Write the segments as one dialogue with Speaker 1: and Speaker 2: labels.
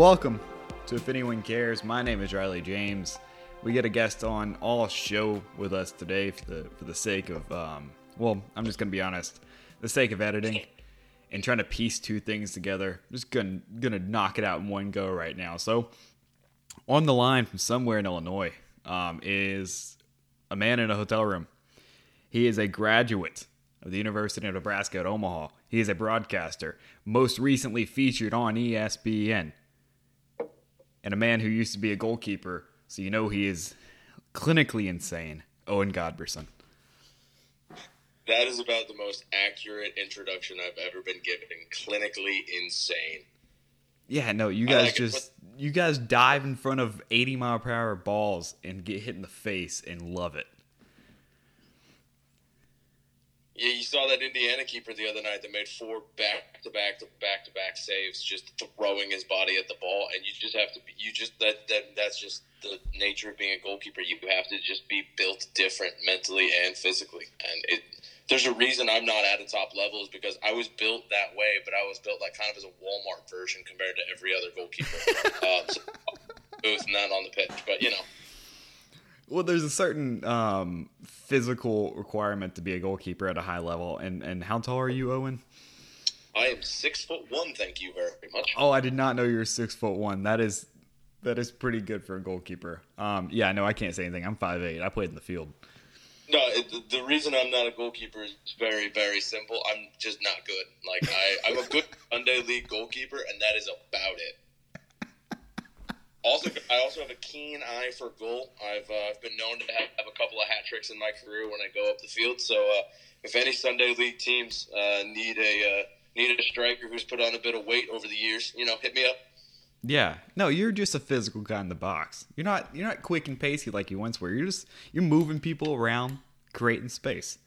Speaker 1: Welcome to If Anyone Cares. My name is Riley James. We get a guest on all show with us today for the for the sake of um, well, I'm just gonna be honest, the sake of editing and trying to piece two things together. I'm just gonna gonna knock it out in one go right now. So, on the line from somewhere in Illinois um, is a man in a hotel room. He is a graduate of the University of Nebraska at Omaha. He is a broadcaster, most recently featured on ESPN, and a man who used to be a goalkeeper. So you know he is clinically insane. Owen Godberson.
Speaker 2: That is about the most accurate introduction I've ever been given. Clinically insane.
Speaker 1: Yeah, no, you guys
Speaker 2: like
Speaker 1: just you guys dive in front of 80 mile per hour balls and get hit in the face and love it.
Speaker 2: Yeah, you saw that Indiana keeper the other night that made four back to back to back to back saves, just throwing his body at the ball, and you just have to be. You just that that that's just the nature of being a goalkeeper. You have to just be built different mentally and physically, and it. There's a reason I'm not at a top level is because I was built that way, but I was built like kind of as a Walmart version compared to every other goalkeeper. um, so, booth not on the pitch, but you know.
Speaker 1: Well, there's a certain um, physical requirement to be a goalkeeper at a high level. And, and how tall are you, Owen?
Speaker 2: I am six foot one. Thank you very much.
Speaker 1: Oh, I did not know you were six foot one. That is that is pretty good for a goalkeeper. Um, yeah, no, I can't say anything. I'm five eight. I played in the field.
Speaker 2: No, it, the, the reason I'm not a goalkeeper is very, very simple. I'm just not good. Like I, I'm a good Sunday league goalkeeper, and that is about it. Also, I also have a keen eye for goal. I've uh, I've been known to have, have a couple of hat tricks in my career when I go up the field. So uh, if any Sunday league teams uh, need a uh, need a striker who's put on a bit of weight over the years, you know, hit me up.
Speaker 1: Yeah, no, you're just a physical guy in the box. You're not you're not quick and pacey like you once were. You're just you're moving people around, creating space.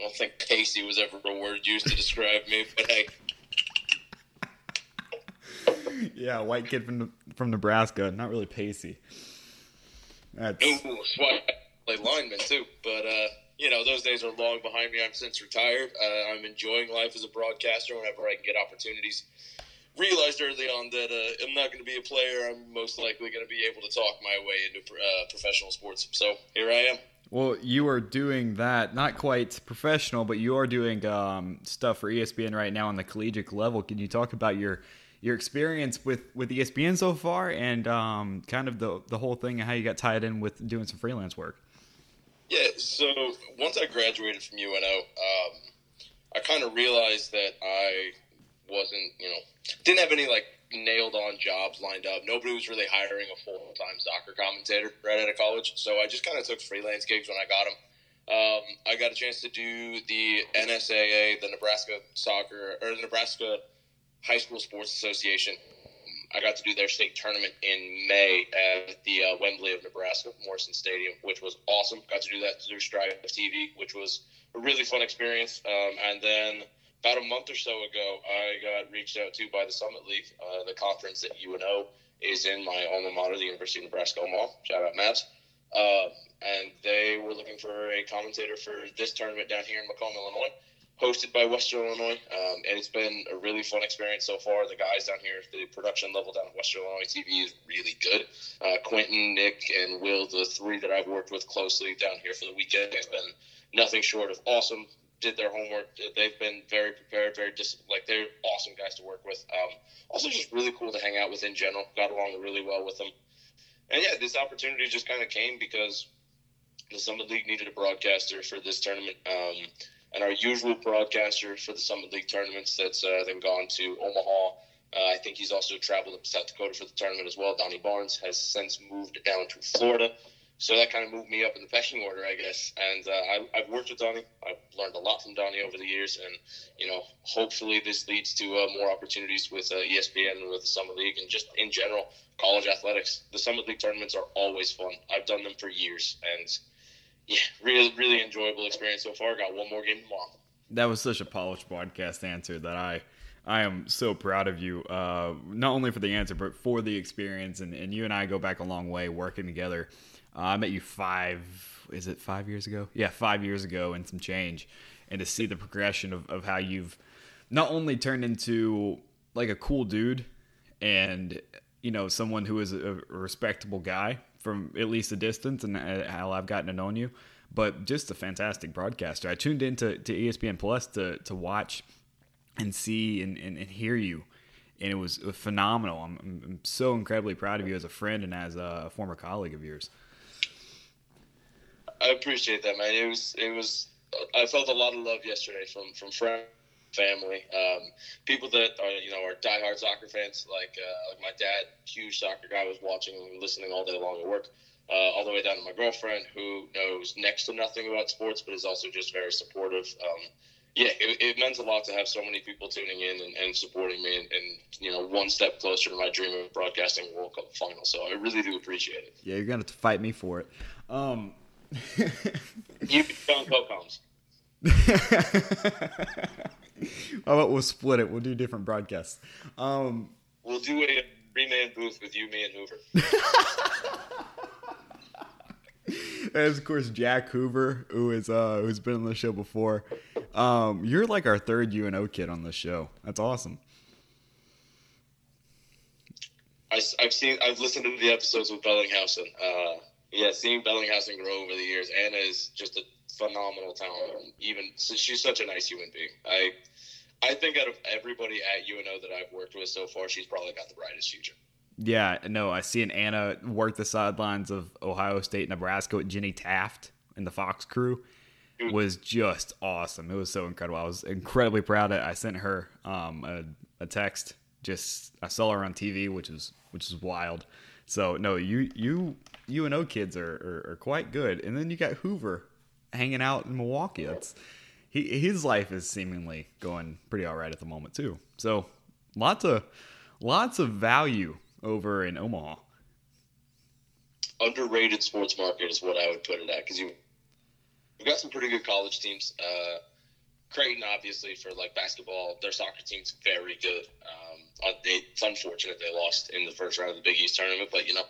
Speaker 2: I don't think pacey was ever a word used to describe me, but hey.
Speaker 1: Yeah, white kid from from Nebraska, not really pacey. That's
Speaker 2: Ooh, swat play lineman too. But uh, you know, those days are long behind me. I'm since retired. Uh, I'm enjoying life as a broadcaster whenever I can get opportunities. Realized early on that uh, I'm not going to be a player. I'm most likely going to be able to talk my way into uh, professional sports. So here I am.
Speaker 1: Well, you are doing that, not quite professional, but you are doing um, stuff for ESPN right now on the collegiate level. Can you talk about your your experience with, with ESPN so far and um, kind of the the whole thing and how you got tied in with doing some freelance work?
Speaker 2: Yeah. So once I graduated from UNO, um, I kind of realized that I wasn't, you know, didn't have any like nailed on jobs lined up. Nobody was really hiring a full time soccer commentator right out of college. So I just kind of took freelance gigs when I got them. Um, I got a chance to do the NSAA, the Nebraska Soccer or the Nebraska High School Sports Association. I got to do their state tournament in May at the uh, Wembley of Nebraska, Morrison Stadium, which was awesome. Got to do that through Strive TV, which was a really fun experience. Um, and then about a month or so ago, I got reached out to by the Summit League, uh, the conference that UNO is in my alma mater, the University of Nebraska Omaha. Shout out, Mavs. Uh, and they were looking for a commentator for this tournament down here in Macomb, Illinois, hosted by Western Illinois. Um, and it's been a really fun experience so far. The guys down here, the production level down at Western Illinois TV is really good. Uh, Quentin, Nick, and Will, the three that I've worked with closely down here for the weekend, have been nothing short of awesome. Did their homework. They've been very prepared, very dis- like they're awesome guys to work with. Um, also, just really cool to hang out with in general. Got along really well with them. And yeah, this opportunity just kind of came because the Summit League needed a broadcaster for this tournament. Um, and our usual broadcaster for the Summit League tournaments that's uh, then gone to Omaha. Uh, I think he's also traveled up to South Dakota for the tournament as well. Donnie Barnes has since moved down to Florida. So that kind of moved me up in the pecking order, I guess. And uh, I, I've worked with Donnie. I've learned a lot from Donnie over the years. And, you know, hopefully this leads to uh, more opportunities with uh, ESPN and with the Summit League and just in general, college athletics. The Summit League tournaments are always fun. I've done them for years. And, yeah, really, really enjoyable experience so far. Got one more game tomorrow.
Speaker 1: That was such a polished podcast answer that I I am so proud of you. Uh, not only for the answer, but for the experience. And, and you and I go back a long way working together. Uh, I met you five, is it five years ago? Yeah, five years ago and some change. And to see the progression of, of how you've not only turned into like a cool dude and you know someone who is a, a respectable guy from at least a distance, and how I've gotten to know you. But just a fantastic broadcaster. I tuned into to ESPN Plus to to watch and see and, and, and hear you and it was phenomenal. I'm, I'm, so incredibly proud of you as a friend and as a former colleague of yours.
Speaker 2: I appreciate that, man. It was it was. I felt a lot of love yesterday from from friends, family, um, people that are you know are diehard soccer fans. Like uh, like my dad, huge soccer guy, was watching and listening all day long at work. Uh, all the way down to my girlfriend, who knows next to nothing about sports, but is also just very supportive. Um, yeah, it, it, meant a lot to have so many people tuning in and, and supporting me, and, and, you know, one step closer to my dream of broadcasting World Cup final. So I really do appreciate it.
Speaker 1: Yeah, you're gonna have to fight me for it. Um,
Speaker 2: you John Cocoms.
Speaker 1: How about we'll split it? We'll do different broadcasts. Um,
Speaker 2: we'll do a three man booth with you, me, and Hoover.
Speaker 1: and of course Jack Hoover, who is uh who's been on the show before. Um, you're like our third UNO kid on the show. That's awesome.
Speaker 2: I, have seen, I've listened to the episodes with Bellinghausen. Uh, yeah, seeing Bellinghausen grow over the years, Anna is just a phenomenal talent. Even since she's such a nice human being. I, I think out of everybody at UNO that I've worked with so far, she's probably got the brightest future.
Speaker 1: Yeah, no, I see an Anna work the sidelines of Ohio State, Nebraska with Jenny Taft and the Fox crew was just awesome. It was so incredible. I was incredibly proud. Of it. I sent her um, a, a, text. Just I saw her on TV, which is which is wild. So no, you you UNO kids are, are, are quite good. And then you got Hoover hanging out in Milwaukee. That's he his life is seemingly going pretty all right at the moment too. So lots of lots of value over in Omaha.
Speaker 2: Underrated sports market is what I would put it at because you we've got some pretty good college teams. Uh, Creighton, obviously, for like basketball, their soccer team's very good. Um, uh, it's unfortunate they lost in the first round of the Big East tournament, but you know,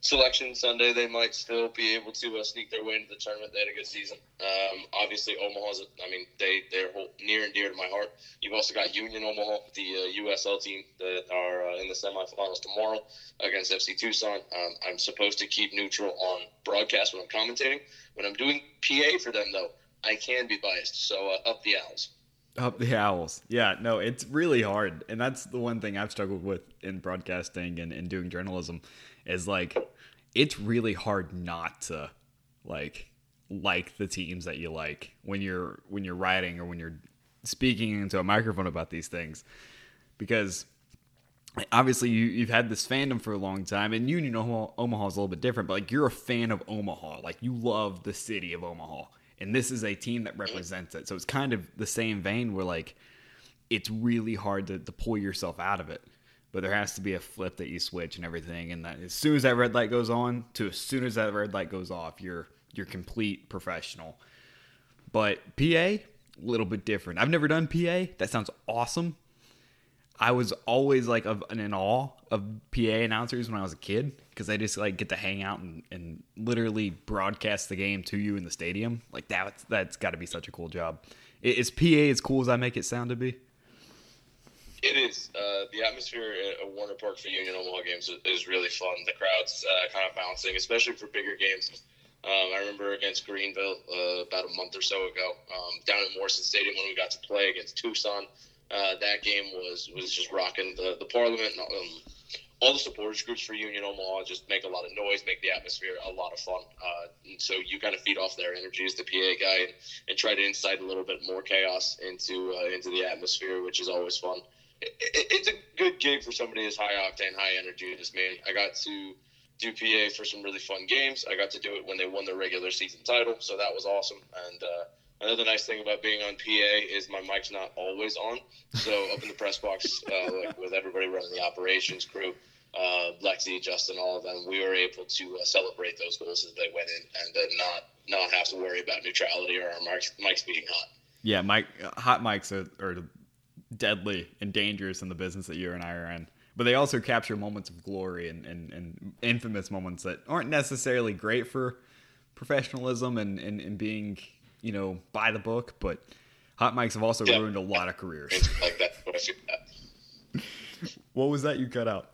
Speaker 2: selection Sunday, they might still be able to uh, sneak their way into the tournament. They had a good season. Um, obviously, Omaha's, I mean, they, they're near and dear to my heart. You've also got Union Omaha, the uh, USL team that are uh, in the semifinals tomorrow against FC Tucson. Um, I'm supposed to keep neutral on broadcast when I'm commentating. When I'm doing PA for them, though, I can be biased. So uh, up the Owls.
Speaker 1: Up the owls. Yeah, no, it's really hard. And that's the one thing I've struggled with in broadcasting and, and doing journalism is like it's really hard not to like like the teams that you like when you're when you're writing or when you're speaking into a microphone about these things. Because obviously you, you've had this fandom for a long time and Union Omaha is a little bit different but like you're a fan of Omaha. Like you love the city of Omaha and this is a team that represents it. So it's kind of the same vein where like it's really hard to, to pull yourself out of it but there has to be a flip that you switch and everything and that as soon as that red light goes on to as soon as that red light goes off you're you're complete professional. But pa a little bit different. I've never done pa that sounds awesome. I was always like of in awe of pa announcers when i was a kid because they just like get to hang out and, and literally broadcast the game to you in the stadium. Like that that's got to be such a cool job. Is pa as cool as i make it sound to be
Speaker 2: it is. Uh, the atmosphere at Werner Park for Union Omaha games is really fun. The crowd's uh, kind of bouncing, especially for bigger games. Um, I remember against Greenville uh, about a month or so ago, um, down at Morrison Stadium when we got to play against Tucson. Uh, that game was was just rocking the the Parliament. Um, all the supporters groups for Union Omaha just make a lot of noise, make the atmosphere a lot of fun. Uh, so you kind of feed off their energy as the PA guy and, and try to incite a little bit more chaos into uh, into the atmosphere, which is always fun it, it's a good gig for somebody as high octane, high energy as me. I got to do PA for some really fun games. I got to do it when they won their regular season title, so that was awesome. And uh, another nice thing about being on PA is my mic's not always on. So up in the press box uh, like with everybody running the operations crew, uh, Lexi, Justin, all of them, we were able to uh, celebrate those goals as they went in and uh, not not have to worry about neutrality or our mics, mics being hot.
Speaker 1: Yeah, mic hot mics are, are deadly and dangerous in the business that you and I are in. But they also capture moments of glory and, and, and infamous moments that aren't necessarily great for professionalism and, and, and being, you know, by the book. But hot mics have also yeah. ruined a lot of careers.
Speaker 2: Like that.
Speaker 1: What was that you cut out?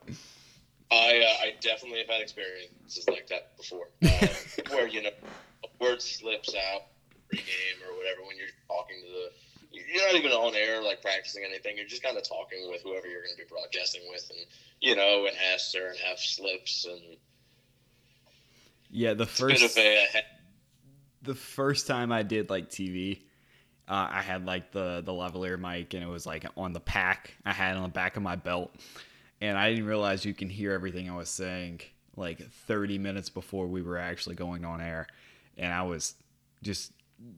Speaker 2: I uh, I definitely have had experiences like that before, uh, where you know a word slips out pregame or whatever when you're talking to the. You're not even on air like practicing anything. You're just kind of talking with whoever you're going to be broadcasting with, and you know, and has certain half slips and.
Speaker 1: Yeah, the first. A, the first time I did like TV, uh, I had like the the lavalier mic, and it was like on the pack. I had on the back of my belt, and I didn't realize you can hear everything I was saying like 30 minutes before we were actually going on air, and I was just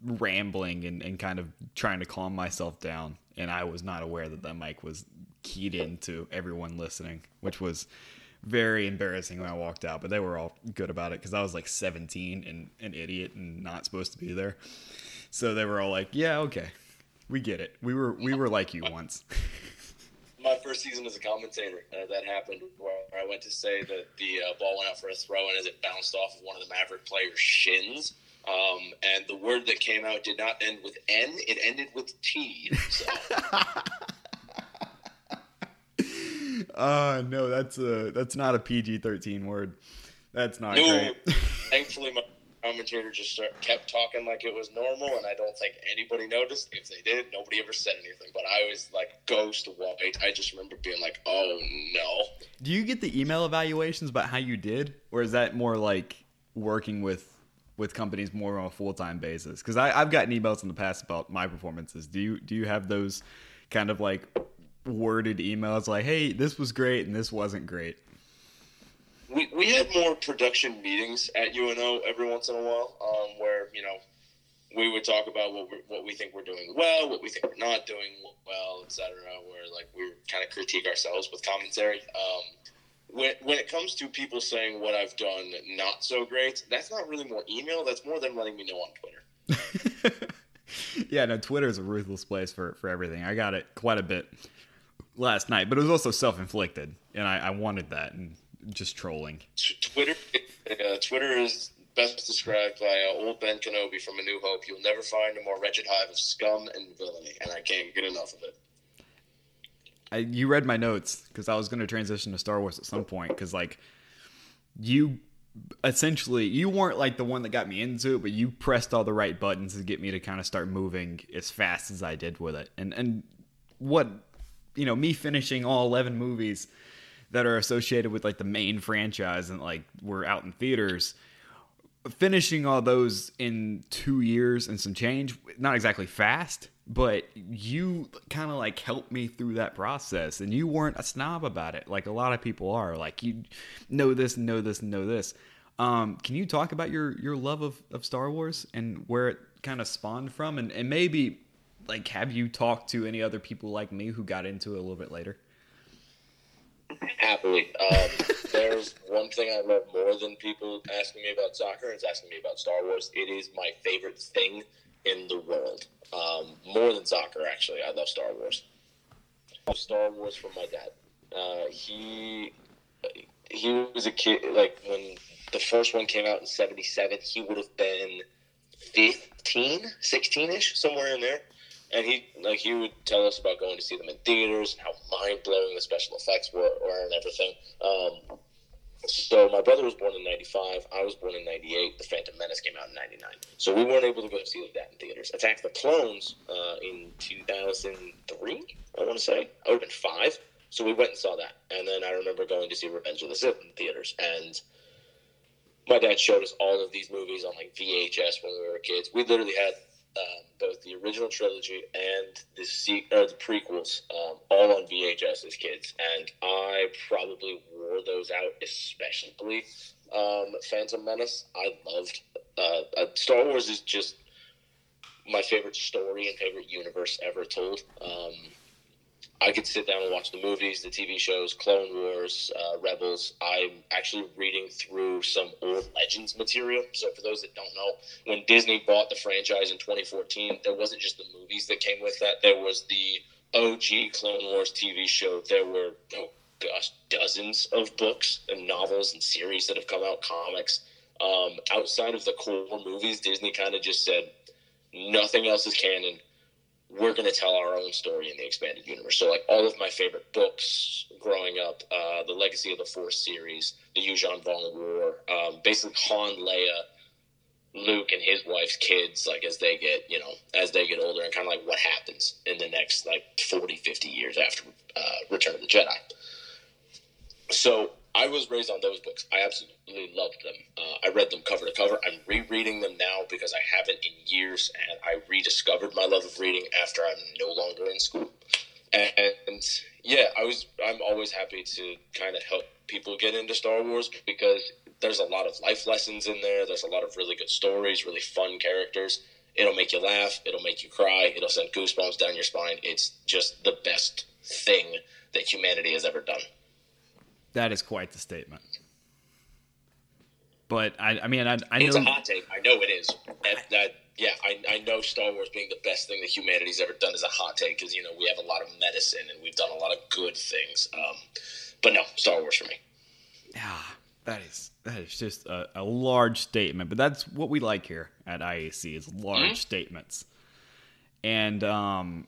Speaker 1: rambling and, and kind of trying to calm myself down, and I was not aware that that mic was keyed into everyone listening, which was very embarrassing when I walked out, but they were all good about it because I was like 17 and an idiot and not supposed to be there. So they were all like, "Yeah, okay, we get it. We were we were like you once."
Speaker 2: My first season as a commentator, uh, that happened where I went to say that the uh, ball went out for a throw, and as it bounced off of one of the Maverick players' shins, um, and the word that came out did not end with N; it ended with T. So.
Speaker 1: uh no, that's a that's not a PG thirteen word. That's not no, great.
Speaker 2: thankfully, my commentator just start, kept talking like it was normal, and I don't think anybody noticed. If they did, nobody ever said anything. But I was like ghost white. I just remember being like, "Oh no."
Speaker 1: Do you get the email evaluations about how you did, or is that more like working with with companies more on a full time basis? Because I've gotten emails in the past about my performances. Do you do you have those kind of like worded emails like, "Hey, this was great and this wasn't great"?
Speaker 2: we, we had more production meetings at UNO every once in a while, um, where you know we would talk about what we what we think we're doing well, what we think we're not doing well, etc. Where like we kind of critique ourselves with commentary. Um, when when it comes to people saying what I've done not so great, that's not really more email. That's more than letting me know on Twitter.
Speaker 1: yeah, no, Twitter is a ruthless place for for everything. I got it quite a bit last night, but it was also self inflicted, and I, I wanted that and just trolling.
Speaker 2: Twitter, uh, Twitter is best described by uh, old Ben Kenobi from A New Hope. You'll never find a more wretched hive of scum and villainy, and I can't get enough of it.
Speaker 1: I, you read my notes because I was going to transition to Star Wars at some point because like you essentially you weren't like the one that got me into it, but you pressed all the right buttons to get me to kind of start moving as fast as I did with it. And and what you know, me finishing all eleven movies that are associated with like the main franchise and like were out in theaters finishing all those in two years and some change not exactly fast but you kind of like helped me through that process and you weren't a snob about it like a lot of people are like you know this know this know this um, can you talk about your your love of, of star wars and where it kind of spawned from and, and maybe like have you talked to any other people like me who got into it a little bit later
Speaker 2: happily. Um, there's one thing I love more than people asking me about soccer. It's asking me about Star Wars. It is my favorite thing in the world. Um, more than soccer, actually. I love Star Wars. Star Wars from my dad. Uh, he he was a kid like when the first one came out in 77 he would have been 15 16ish somewhere in there and he like he would tell us about going to see them in theaters and how mind blowing the special effects were, were and everything. Um, so my brother was born in '95. I was born in '98. The Phantom Menace came out in '99. So we weren't able to go see that in theaters. Attack the Clones uh, in 2003. I want to say I would have been five. So we went and saw that, and then I remember going to see Revenge of the Sith in theaters, and my dad showed us all of these movies on like VHS when we were kids. We literally had um, both the original trilogy and the, se- uh, the prequels, um, all on VHS as kids, and I probably wore those out, especially um, Phantom Menace. I loved uh, uh, Star Wars is just my favorite story and favorite universe ever told. Um, I could sit down and watch the movies, the TV shows, Clone Wars, uh, Rebels. I'm actually reading through some old Legends material. So, for those that don't know, when Disney bought the franchise in 2014, there wasn't just the movies that came with that. There was the OG Clone Wars TV show. There were, oh gosh, dozens of books and novels and series that have come out, comics. Um, outside of the core movies, Disney kind of just said, nothing else is canon we're going to tell our own story in the expanded universe. So, like all of my favorite books growing up, uh, the Legacy of the Force series, the Yuuzhan Vong War, um, basically Han, Leia, Luke, and his wife's kids, like as they get, you know, as they get older, and kind of like what happens in the next like 40, 50 years after uh, Return of the Jedi. So I was raised on those books. I absolutely loved them. Uh, I read them cover to cover. I'm rereading them now because I haven't in years, and I rediscovered my love of reading after I'm no longer in school. And, and yeah, I was. I'm always happy to kind of help people get into Star Wars because there's a lot of life lessons in there. There's a lot of really good stories, really fun characters. It'll make you laugh. It'll make you cry. It'll send goosebumps down your spine. It's just the best thing that humanity has ever done.
Speaker 1: That is quite the statement. But I, I mean, I, I
Speaker 2: it's
Speaker 1: know
Speaker 2: a hot take. I know it is. That yeah, I, I know Star Wars being the best thing that humanity's ever done is a hot take because you know we have a lot of medicine and we've done a lot of good things. Um, but no, Star Wars for me.
Speaker 1: Yeah, that is that is just a, a large statement. But that's what we like here at IAC is large mm-hmm. statements. And um,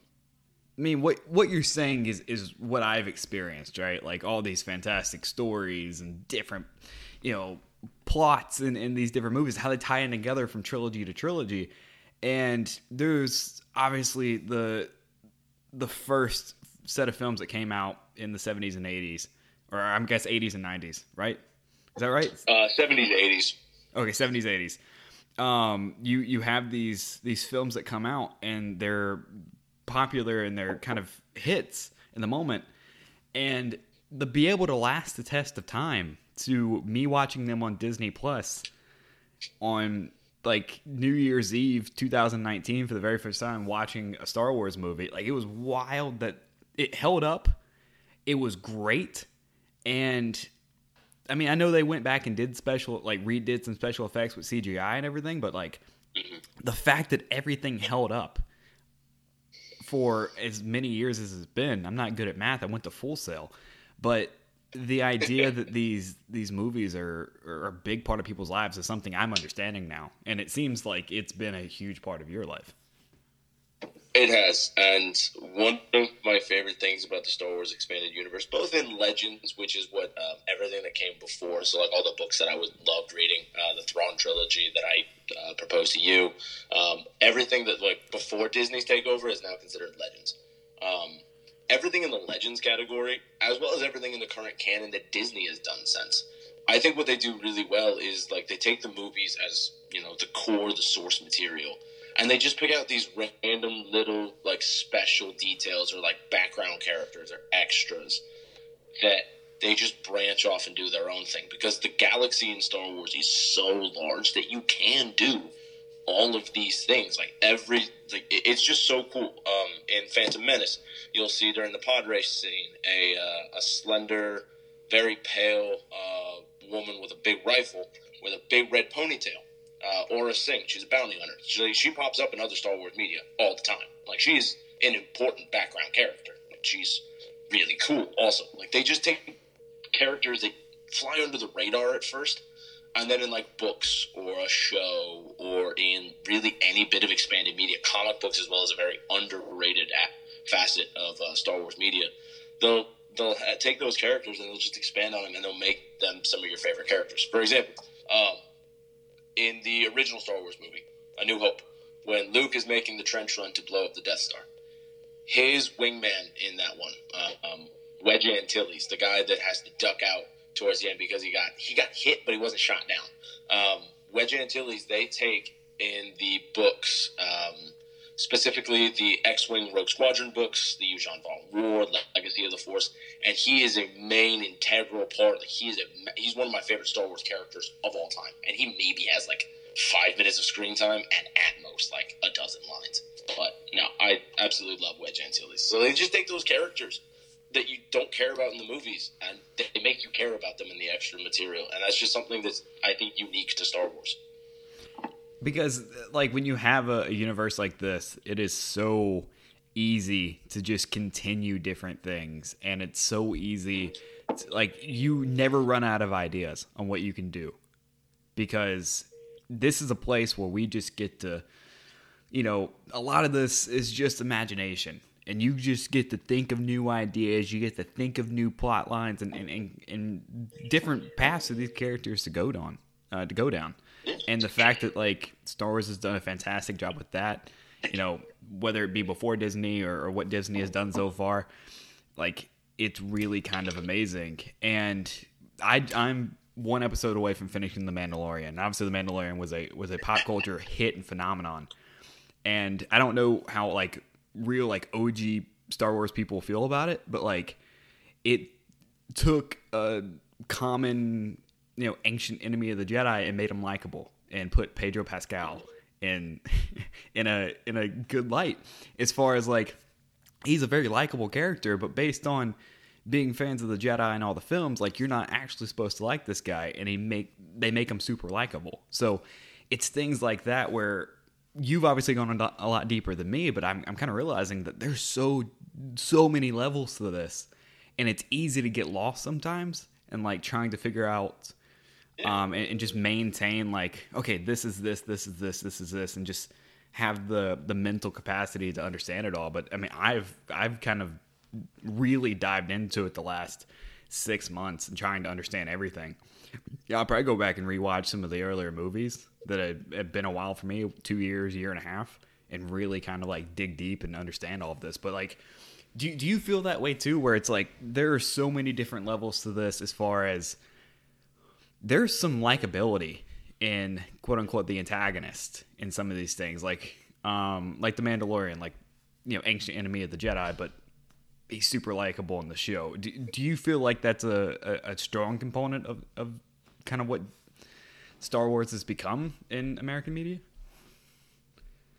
Speaker 1: I mean, what what you're saying is is what I've experienced, right? Like all these fantastic stories and different, you know, plots in, in these different movies, how they tie in together from trilogy to trilogy. And there's obviously the the first set of films that came out in the 70s and 80s, or I'm guess 80s and 90s, right? Is that right?
Speaker 2: Uh, 70s, 80s.
Speaker 1: Okay, 70s, 80s. Um, you you have these these films that come out and they're popular and they're kind of hits in the moment, and the be able to last the test of time to me watching them on Disney Plus on like New Year's Eve 2019 for the very first time watching a Star Wars movie. Like it was wild that it held up. It was great. And I mean, I know they went back and did special like redid some special effects with CGI and everything, but like mm-hmm. the fact that everything held up for as many years as it's been. I'm not good at math. I went to Full Sail, but the idea that these these movies are, are a big part of people's lives is something I'm understanding now, and it seems like it's been a huge part of your life.
Speaker 2: It has, and one of my favorite things about the Star Wars expanded universe, both in Legends, which is what um, everything that came before, so like all the books that I was loved reading, uh, the Thrawn trilogy that I uh, proposed to you, um, everything that like before Disney's takeover is now considered Legends. Um, everything in the Legends category, as well as everything in the current canon that Disney has done since. I think what they do really well is like they take the movies as you know the core, the source material and they just pick out these random little like special details or like background characters or extras that they just branch off and do their own thing. Because the galaxy in Star Wars is so large that you can do all of these things. Like every like it's just so cool. Um in Phantom Menace you'll see during the pod race scene a uh, a slender very pale uh, woman with a big rifle with a big red ponytail uh, Aurra Sing. She's a bounty hunter. She, she pops up in other Star Wars media all the time. Like she's an important background character. Like she's really cool. Also, like they just take characters that fly under the radar at first, and then in like books or a show or in really any bit of expanded media, comic books as well as a very underrated facet of uh, Star Wars media, they'll they'll take those characters and they'll just expand on them and they'll make them some of your favorite characters. For example. Um, in the original Star Wars movie, A New Hope, when Luke is making the trench run to blow up the Death Star. His wingman in that one, uh, um, Wedge Antilles, the guy that has to duck out towards the end because he got he got hit but he wasn't shot down. Um, Wedge Antilles, they take in the books, um, specifically the X-wing Rogue Squadron books, the Yuuzhan Vong War, Legacy of the Force, and he is a main integral part. He is a he's one of my favorite Star Wars characters of all time, and he maybe has like five minutes of screen time and at most like a dozen lines. But no, I absolutely love Wedge Antilles. So they just take those characters that you don't care about in the movies and they make you care about them in the extra material, and that's just something that's I think unique to Star Wars
Speaker 1: because like when you have a, universe like this it is so easy to just continue different things and it's so easy to, like you never run out of ideas on what you can do because this is a place where we just get to you know, a lot of this is just imagination. And you just get to think of new ideas. You get to think of new plot lines and, and, and, and different paths for these characters to go down. Uh, to go down, and the fact that like Star Wars has done a fantastic job with that, you know, whether it be before Disney or, or what Disney has done so far, like it's really kind of amazing. And I I'm one episode away from finishing The Mandalorian. Obviously, The Mandalorian was a was a pop culture hit and phenomenon. And I don't know how like real like OG Star Wars people feel about it, but like it took a common you know ancient enemy of the Jedi and made him likable and put Pedro Pascal in in a in a good light as far as like he's a very likable character, but based on being fans of the Jedi and all the films, like you're not actually supposed to like this guy, and he make they make him super likable. So it's things like that where you've obviously gone a lot deeper than me, but I'm I'm kind of realizing that there's so so many levels to this, and it's easy to get lost sometimes, and like trying to figure out. Um, and, and just maintain like okay this is this this is this this is this and just have the the mental capacity to understand it all but i mean i've i've kind of really dived into it the last six months and trying to understand everything. Yeah, I'll probably go back and rewatch some of the earlier movies that had, had been a while for me, two years, year and a half, and really kind of like dig deep and understand all of this. But like, do do you feel that way too? Where it's like there are so many different levels to this, as far as there's some likability in quote unquote the antagonist in some of these things, like um like the Mandalorian, like you know ancient enemy of the Jedi, but he's super likable in the show. Do, do you feel like that's a, a, a, strong component of, of kind of what Star Wars has become in American media?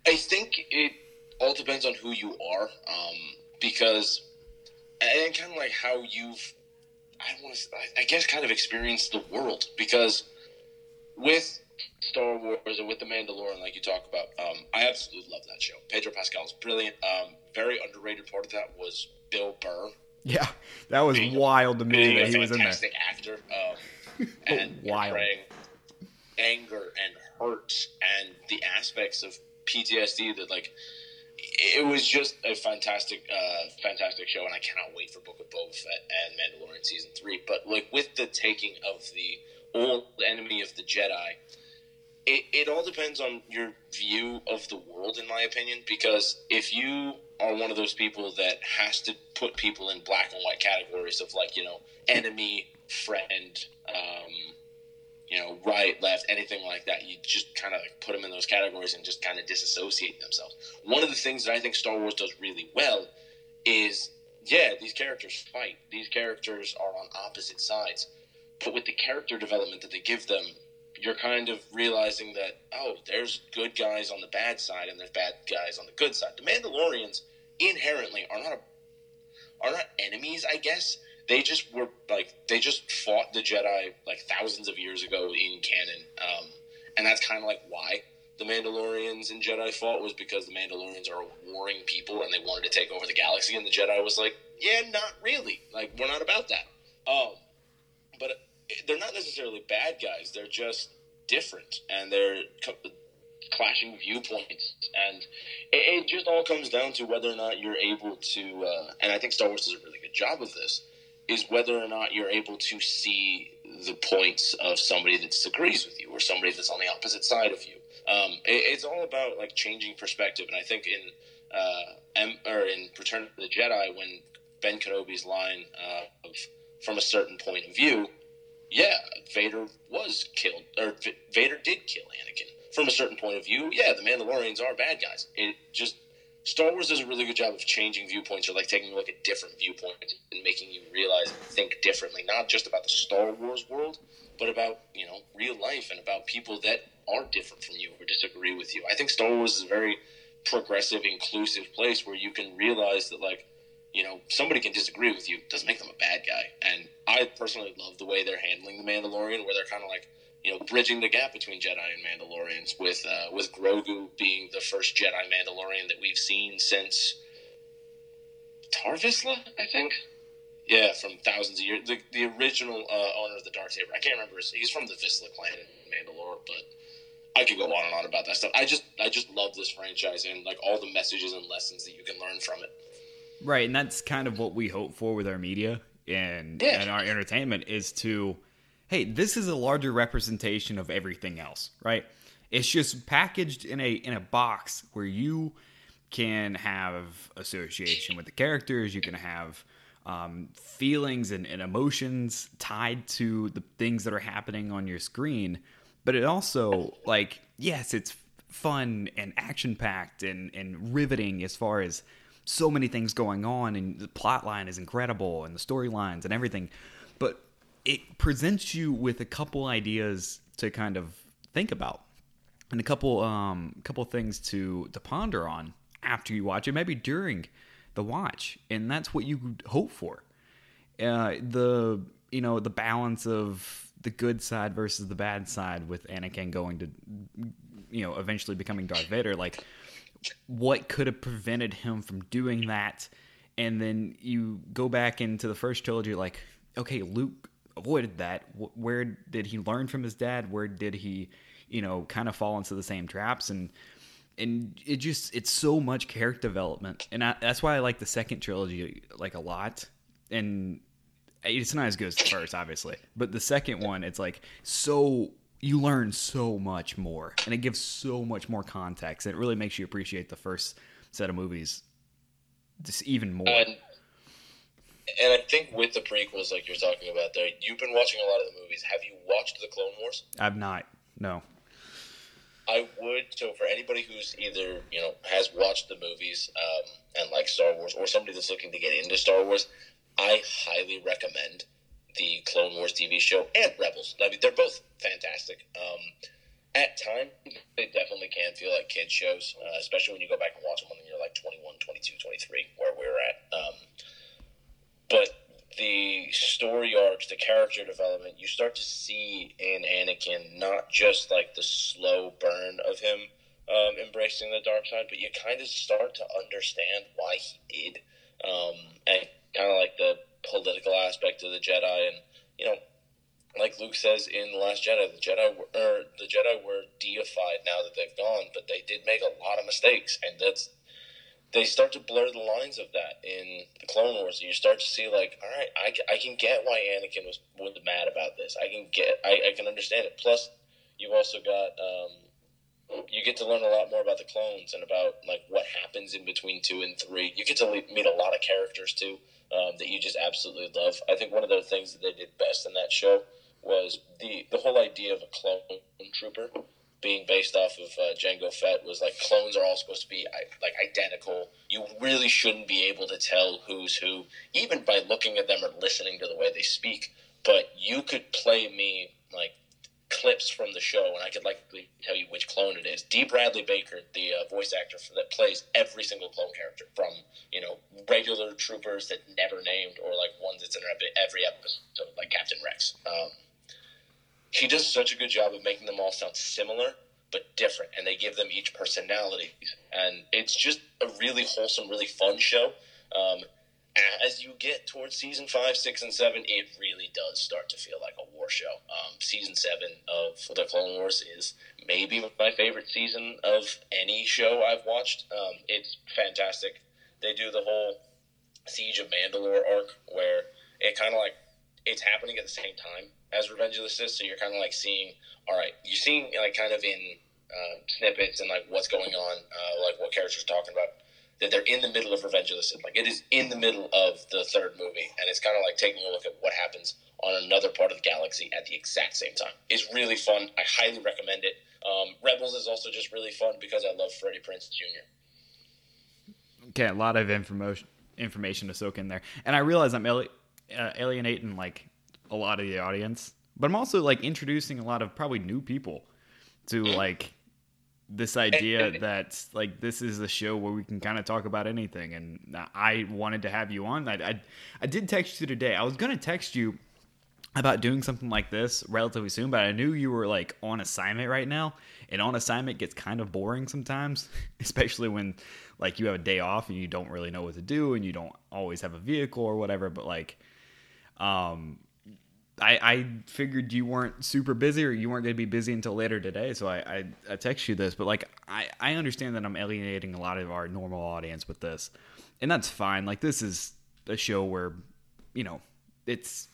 Speaker 2: I think it all depends on who you are, um, because and kind of like how you've, I want to, I guess, kind of experienced the world. Because with Star Wars and with the Mandalorian, like you talk about, um, I absolutely love that show. Pedro Pascal is brilliant. Um, very underrated part of that was Bill Burr.
Speaker 1: Yeah, that was being, wild to me that he was in there.
Speaker 2: Fantastic actor, um, and wild. anger and hurt and the aspects of PTSD that like it was just a fantastic, uh, fantastic show, and I cannot wait for Book of Boba Fett and Mandalorian season three. But like with the taking of the old enemy of the Jedi, it, it all depends on your view of the world, in my opinion. Because if you are one of those people that has to put people in black and white categories of like you know enemy, friend, um, you know right, left, anything like that. You just kind of like put them in those categories and just kind of disassociate themselves. One of the things that I think Star Wars does really well is yeah, these characters fight. These characters are on opposite sides, but with the character development that they give them, you're kind of realizing that oh, there's good guys on the bad side and there's bad guys on the good side. The Mandalorians inherently are not a, are not enemies, I guess. They just were like they just fought the Jedi like thousands of years ago in canon, um, and that's kind of like why the Mandalorians and Jedi fought was because the Mandalorians are a warring people and they wanted to take over the galaxy, and the Jedi was like, yeah, not really, like we're not about that. Um, but they're not necessarily bad guys; they're just different, and they're clashing viewpoints, and it, it, just all comes down to whether or not you're able to. Uh, and I think Star Wars does a really good job of this. Is whether or not you're able to see the points of somebody that disagrees with you or somebody that's on the opposite side of you. Um, it, it's all about like changing perspective, and I think in uh, M, or in Return of the Jedi, when Ben Kenobi's line uh, of from a certain point of view, yeah, Vader was killed, or v- Vader did kill Anakin from a certain point of view, yeah, the Mandalorians are bad guys. It just Star Wars does a really good job of changing viewpoints or like taking like a different viewpoints and making you realize and think differently, not just about the Star Wars world, but about, you know, real life and about people that are different from you or disagree with you. I think Star Wars is a very progressive, inclusive place where you can realize that like, you know, somebody can disagree with you, doesn't make them a bad guy. And I personally love the way they're handling the Mandalorian, where they're kind of like, you know, bridging the gap between Jedi and Mandalorians, with uh, with Grogu being the first Jedi Mandalorian that we've seen since Tarre Vizsla, I think. Yeah, from thousands of years. The, the original uh, owner of the dark saber. I can't remember. His, he's from the Vizsla clan in Mandalore, but I could go on and on about that stuff. I just I just love this franchise and like all the messages and lessons that you can learn from it.
Speaker 1: Right, and that's kind of what we hope for with our media and yeah. and our entertainment is to hey, this is a larger representation of everything else, right? It's just packaged in a in a box where you can have association with the characters, you can have um, feelings and, and emotions tied to the things that are happening on your screen. But it also like yes, it's fun and action packed and and riveting as far as so many things going on and the plot line is incredible and the storylines and everything it presents you with a couple ideas to kind of think about and a couple um couple things to to ponder on after you watch it maybe during the watch. And that's what you hope for. Uh the you know the balance of the good side versus the bad side with Anakin going to you know eventually becoming Darth Vader like what could have prevented him from doing that? And then you go back into the first trilogy like okay Luke avoided that. Where did he learn from his dad? Where did he you know kind of fall into the same traps? And and it just it's so much character development. And I, that's why I like the second trilogy like a lot. And it's not as good as the first, obviously, but the second one, it's like so you learn so much more, and it gives so much more context. It really makes you appreciate the first set of movies just even more.
Speaker 2: And, and I think with the prequels, like you're talking about there, you've been watching a lot of the movies. Have you watched the Clone Wars?
Speaker 1: I've not. No.
Speaker 2: I would. So for anybody who's either you know has watched the movies um, and like Star Wars, or somebody that's looking to get into Star Wars, I highly recommend the Clone Wars TV show and Rebels. I mean, they're both fantastic. Um, at times, they definitely can feel like kid shows, uh, especially when you go back and watch them when you're like 21, 22, 23, where we're at. Um, but the story arcs, the character development, you start to see in Anakin not just like the slow burn of him um, embracing the dark side, but you kind of start to understand why he did. Um, and kind of like the political aspect of the Jedi, and you know, like Luke says in the Last Jedi, the Jedi were, the Jedi were deified now that they've gone, but they did make a lot of mistakes, and that's they start to blur the lines of that in the Clone Wars. You start to see like, all right, I, I can get why Anakin was was mad about this. I can get, I, I can understand it. Plus, you've also got. Um, you get to learn a lot more about the clones and about like what happens in between two and three. You get to meet a lot of characters too um, that you just absolutely love. I think one of the things that they did best in that show was the the whole idea of a clone trooper being based off of uh, Jango Fett was like clones are all supposed to be like identical. You really shouldn't be able to tell who's who, even by looking at them or listening to the way they speak. But you could play me like clips from the show, and I could likely tell you which clone it is. D. Bradley Baker, the uh, voice actor for, that plays every single clone character, from you know regular troopers that never named, or like ones that's in every episode, like Captain Rex. Um, he does such a good job of making them all sound similar but different, and they give them each personality and it's just a really wholesome, really fun show. Um, as you get towards season five, six, and seven, it really does start to feel like a war show. Um, season seven of the Clone Wars is maybe my favorite season of any show I've watched. Um, it's fantastic. They do the whole Siege of Mandalore arc where it kind of like it's happening at the same time as Revenge of the Sith. So you're kind of like seeing, all right, you're seeing like kind of in uh, snippets and like what's going on, uh, like what characters are talking about that they're in the middle of Revenge of the Sith. Like it is in the middle of the third movie, and it's kind of like taking a look at what happens on another part of the galaxy at the exact same time. It's really fun. I highly recommend it. Um, Rebels is also just really fun because I love Freddie Prinze Jr.
Speaker 1: Okay, a lot of information information to soak in there, and I realize I'm uh, alienating like a lot of the audience, but I'm also like introducing a lot of probably new people to like this idea that like this is a show where we can kind of talk about anything and i wanted to have you on. I, I, I did text you today. I was going to text you about doing something like this relatively soon but i knew you were like on assignment right now and on assignment gets kind of boring sometimes especially when like you have a day off and you don't really know what to do and you don't always have a vehicle or whatever but like um I, I figured you weren't super busy or you weren't going to be busy until later today, so I, I, I text you this. But like, I, I understand that I'm alienating a lot of our normal audience with this, and that's fine. Like, this is a show where, you know, it's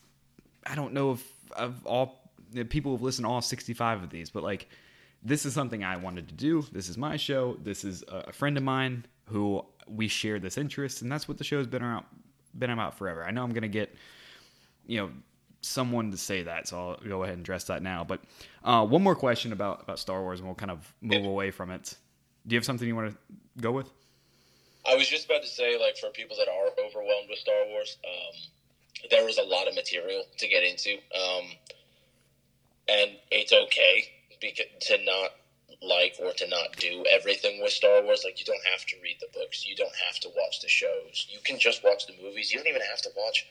Speaker 1: I don't know if of all people who have listened to all 65 of these, but like, this is something I wanted to do. This is my show. This is a friend of mine who we share this interest, and that's what the show's been around been about forever. I know I'm gonna get, you know, someone to say that, so I'll go ahead and address that now. But uh, one more question about about Star Wars, and we'll kind of move away from it. Do you have something you want to go with?
Speaker 2: I was just about to say, like, for people that are overwhelmed with Star Wars, um, there was a lot of material to get into, um, and it's okay to not like or to not do everything with Star Wars. Like, you don't have to read the books, you don't have to watch the shows. You can just watch the movies. You don't even have to watch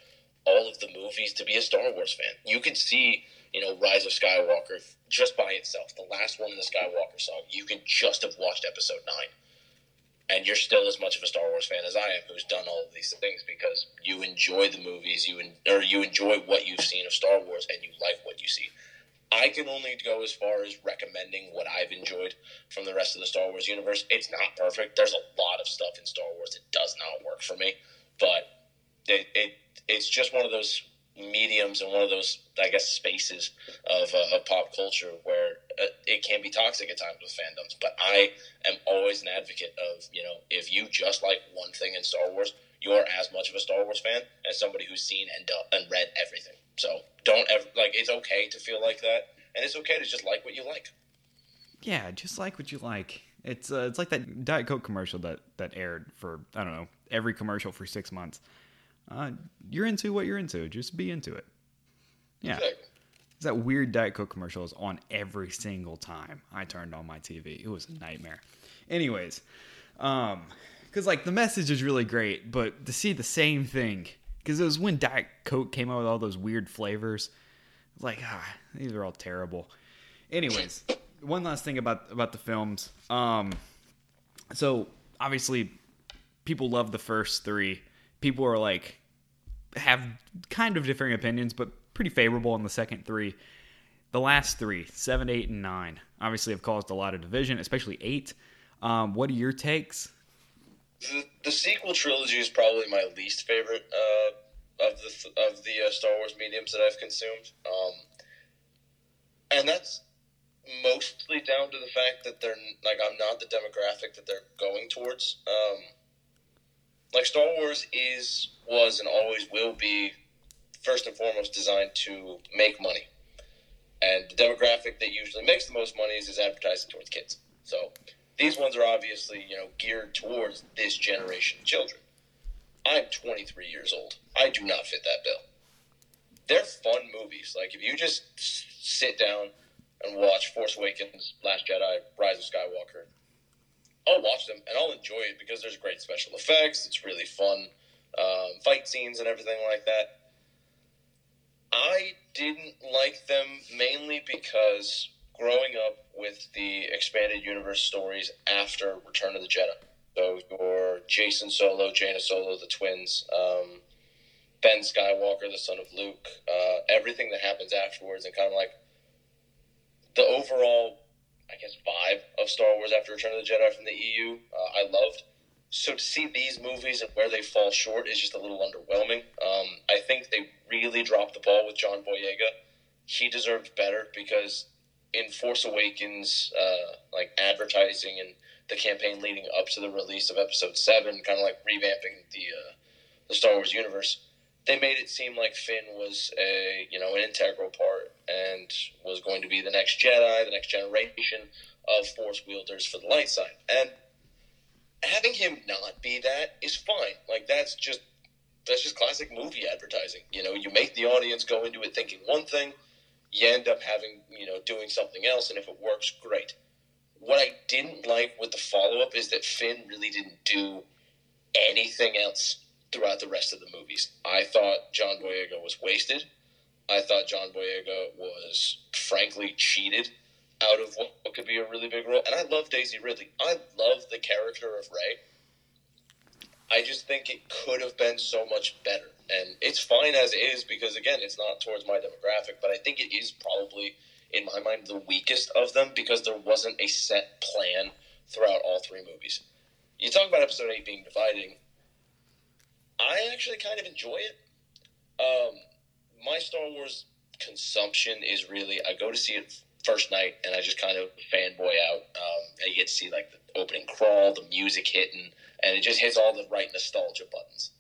Speaker 2: all of the movies to be a Star Wars fan. You could see, you know, Rise of Skywalker just by itself, the last one in the Skywalker saga. You can just have watched Episode Nine, and you're still as much of a Star Wars fan as I am, who's done all of these things because you enjoy the movies, you or you enjoy what you've seen of Star Wars, and you like what you see. I can only go as far as recommending what I've enjoyed from the rest of the Star Wars universe. It's not perfect. There's a lot of stuff in Star Wars that does not work for me, but it, it it's just one of those mediums and one of those I guess spaces of, uh, of pop culture where uh, it can be toxic at times with fandoms. But I am always an advocate of you know if you just like one thing in Star Wars, you're as much of a Star Wars fan as somebody who's seen and done, and read everything. So don't ever like it's okay to feel like that, and it's okay to just like what you like.
Speaker 1: Yeah, just like what you like. It's uh, it's like that Diet Coke commercial that that aired for I don't know every commercial for six months uh, you're into what you're into. Just be into it. Yeah. Exactly. That weird Diet Coke commercial is on every single time I turned on my TV. It was a nightmare. Anyways, um, because like the message is really great, but to see the same thing, because it was when Diet Coke came out with all those weird flavors, like ah, these are all terrible. Anyways, one last thing about about the films. Um, so obviously, people love the first three people are like have kind of differing opinions, but pretty favorable on the second three. The last three, seven, eight, and nine, obviously have caused a lot of division, especially eight. Um, what are your takes?
Speaker 2: The, the, sequel trilogy is probably my least favorite uh, of the of the uh, Star Wars mediums that I've consumed, um, and that's mostly down to the fact that they're like I'm not the demographic that they're going towards. Um, like Star Wars is was and always will be first and foremost designed to make money. And the demographic that usually makes the most money is, is advertising towards kids. So these ones are obviously, you know, geared towards this generation of children. I'm 23 years old. I do not fit that bill. They're fun movies. Like if you just sit down and watch Force Awakens, Last Jedi, Rise of Skywalker, I'll watch them and I'll enjoy it because there's great special effects. It's really fun um, fight scenes and everything like that. I didn't like them mainly because growing up with the expanded universe stories after Return of the Jedi. So your Jacen Solo, Jaina Solo, the twins, um, Ben Skywalker, the son of Luke, uh, everything that happens afterwards, and kind of like the overall I guess, of Star Wars after Return of the Jedi from the EU. Uh, I loved. So to see these movies and where they fall short is just a little underwhelming. Um, I think they really dropped the ball with John Boyega. He deserved better because in Force Awakens, uh, like advertising and the campaign leading up to the release of Episode Seven, kind of like revamping the uh, the Star Wars universe they made it seem like Finn was a you know an integral part and was going to be the next Jedi, the next generation of Force wielders for the light side. And having him not be that is fine. Like that's just that's just classic movie advertising. You know, you make the audience go into it thinking one thing, you end up having you know doing something else, and if it works, great. What I didn't like with the follow up is that Finn really didn't do anything else throughout the rest of the movies. I thought John Boyega was wasted. I thought John Boyega was frankly cheated out of what, what could be a really big role. And I love Daisy Ridley. I love the character of Rey. I just think it could have been so much better. and it's fine as is because again, it's not towards my demographic, but I think it is probably in my mind the weakest of them because there wasn't a set plan throughout all three movies. You talk about episode eight being dividing. I actually kind of enjoy it. Um, my Star Wars consumption is really I go to see it first night and I just kind of fanboy out. Um, and you get to see like the opening crawl, the music hitting, and it just hits all the right nostalgia buttons.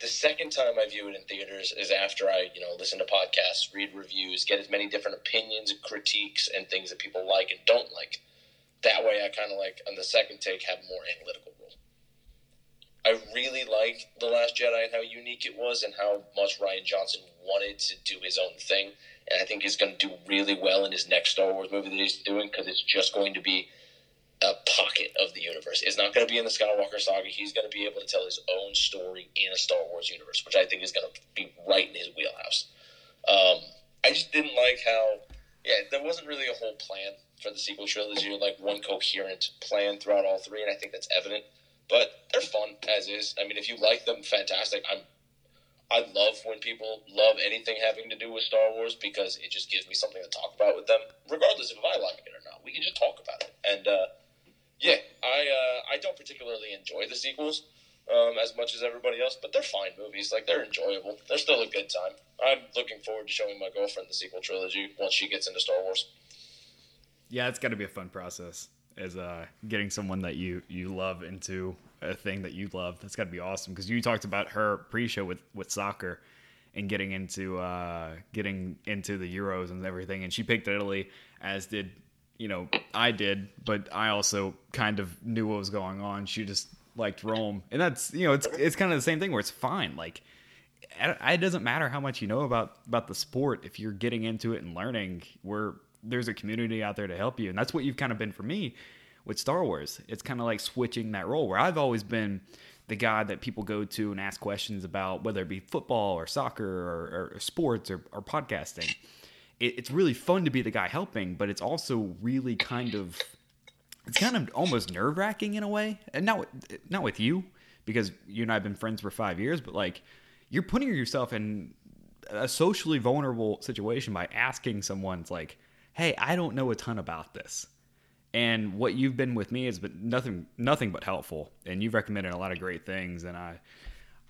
Speaker 2: The second time I view it in theaters is after I, you know, listen to podcasts, read reviews, get as many different opinions critiques and things that people like and don't like. That way, I kind of like on the second take have more analytical role. I really like The Last Jedi and how unique it was and how much Rian Johnson wanted to do his own thing. And I think he's going to do really well in his next Star Wars movie that he's doing because it's just going to be a pocket of the universe. It's not going to be in the Skywalker saga. He's going to be able to tell his own story in a Star Wars universe, which I think is going to be right in his wheelhouse. Um, I just didn't like how, yeah, there wasn't really a whole plan for the sequel trilogy, like one coherent plan throughout all three, and I think that's evident but they're fun as is. I mean, if you like them, fantastic. I'm I love when people love anything having to do with Star Wars because it just gives me something to talk about with them, regardless if I like it or not. We can just talk about it. And uh, yeah, I uh, I don't particularly enjoy the sequels um, as much as everybody else, but they're fine movies. Like they're enjoyable. They're still a good time. I'm looking forward to showing my girlfriend the sequel trilogy once she gets into Star Wars.
Speaker 1: Yeah, it's got to be a fun process as uh, getting someone that you you love into a thing that you love. That's got to be awesome because you talked about her pre-show with with soccer and getting into uh, getting into the Euros and everything, and she picked Italy, as did you know I did, but I also kind of knew what was going on. She just liked Rome, and that's you know it's it's kind of the same thing where it's fine like. It doesn't matter how much you know about about the sport if you're getting into it and learning. We're there's a community out there to help you, and that's what you've kind of been for me with Star Wars. It's kind of like switching that role where I've always been the guy that people go to and ask questions about, whether it be football or soccer or, or sports or, or podcasting. It, it's really fun to be the guy helping, but it's also really kind of it's kind of almost nerve wracking in a way, and not not with you because you and I have been friends for five years, but like you're putting yourself in a socially vulnerable situation by asking someone's like hey, I don't know a ton about this. And what you've been with me has been nothing nothing but helpful. And you've recommended a lot of great things and I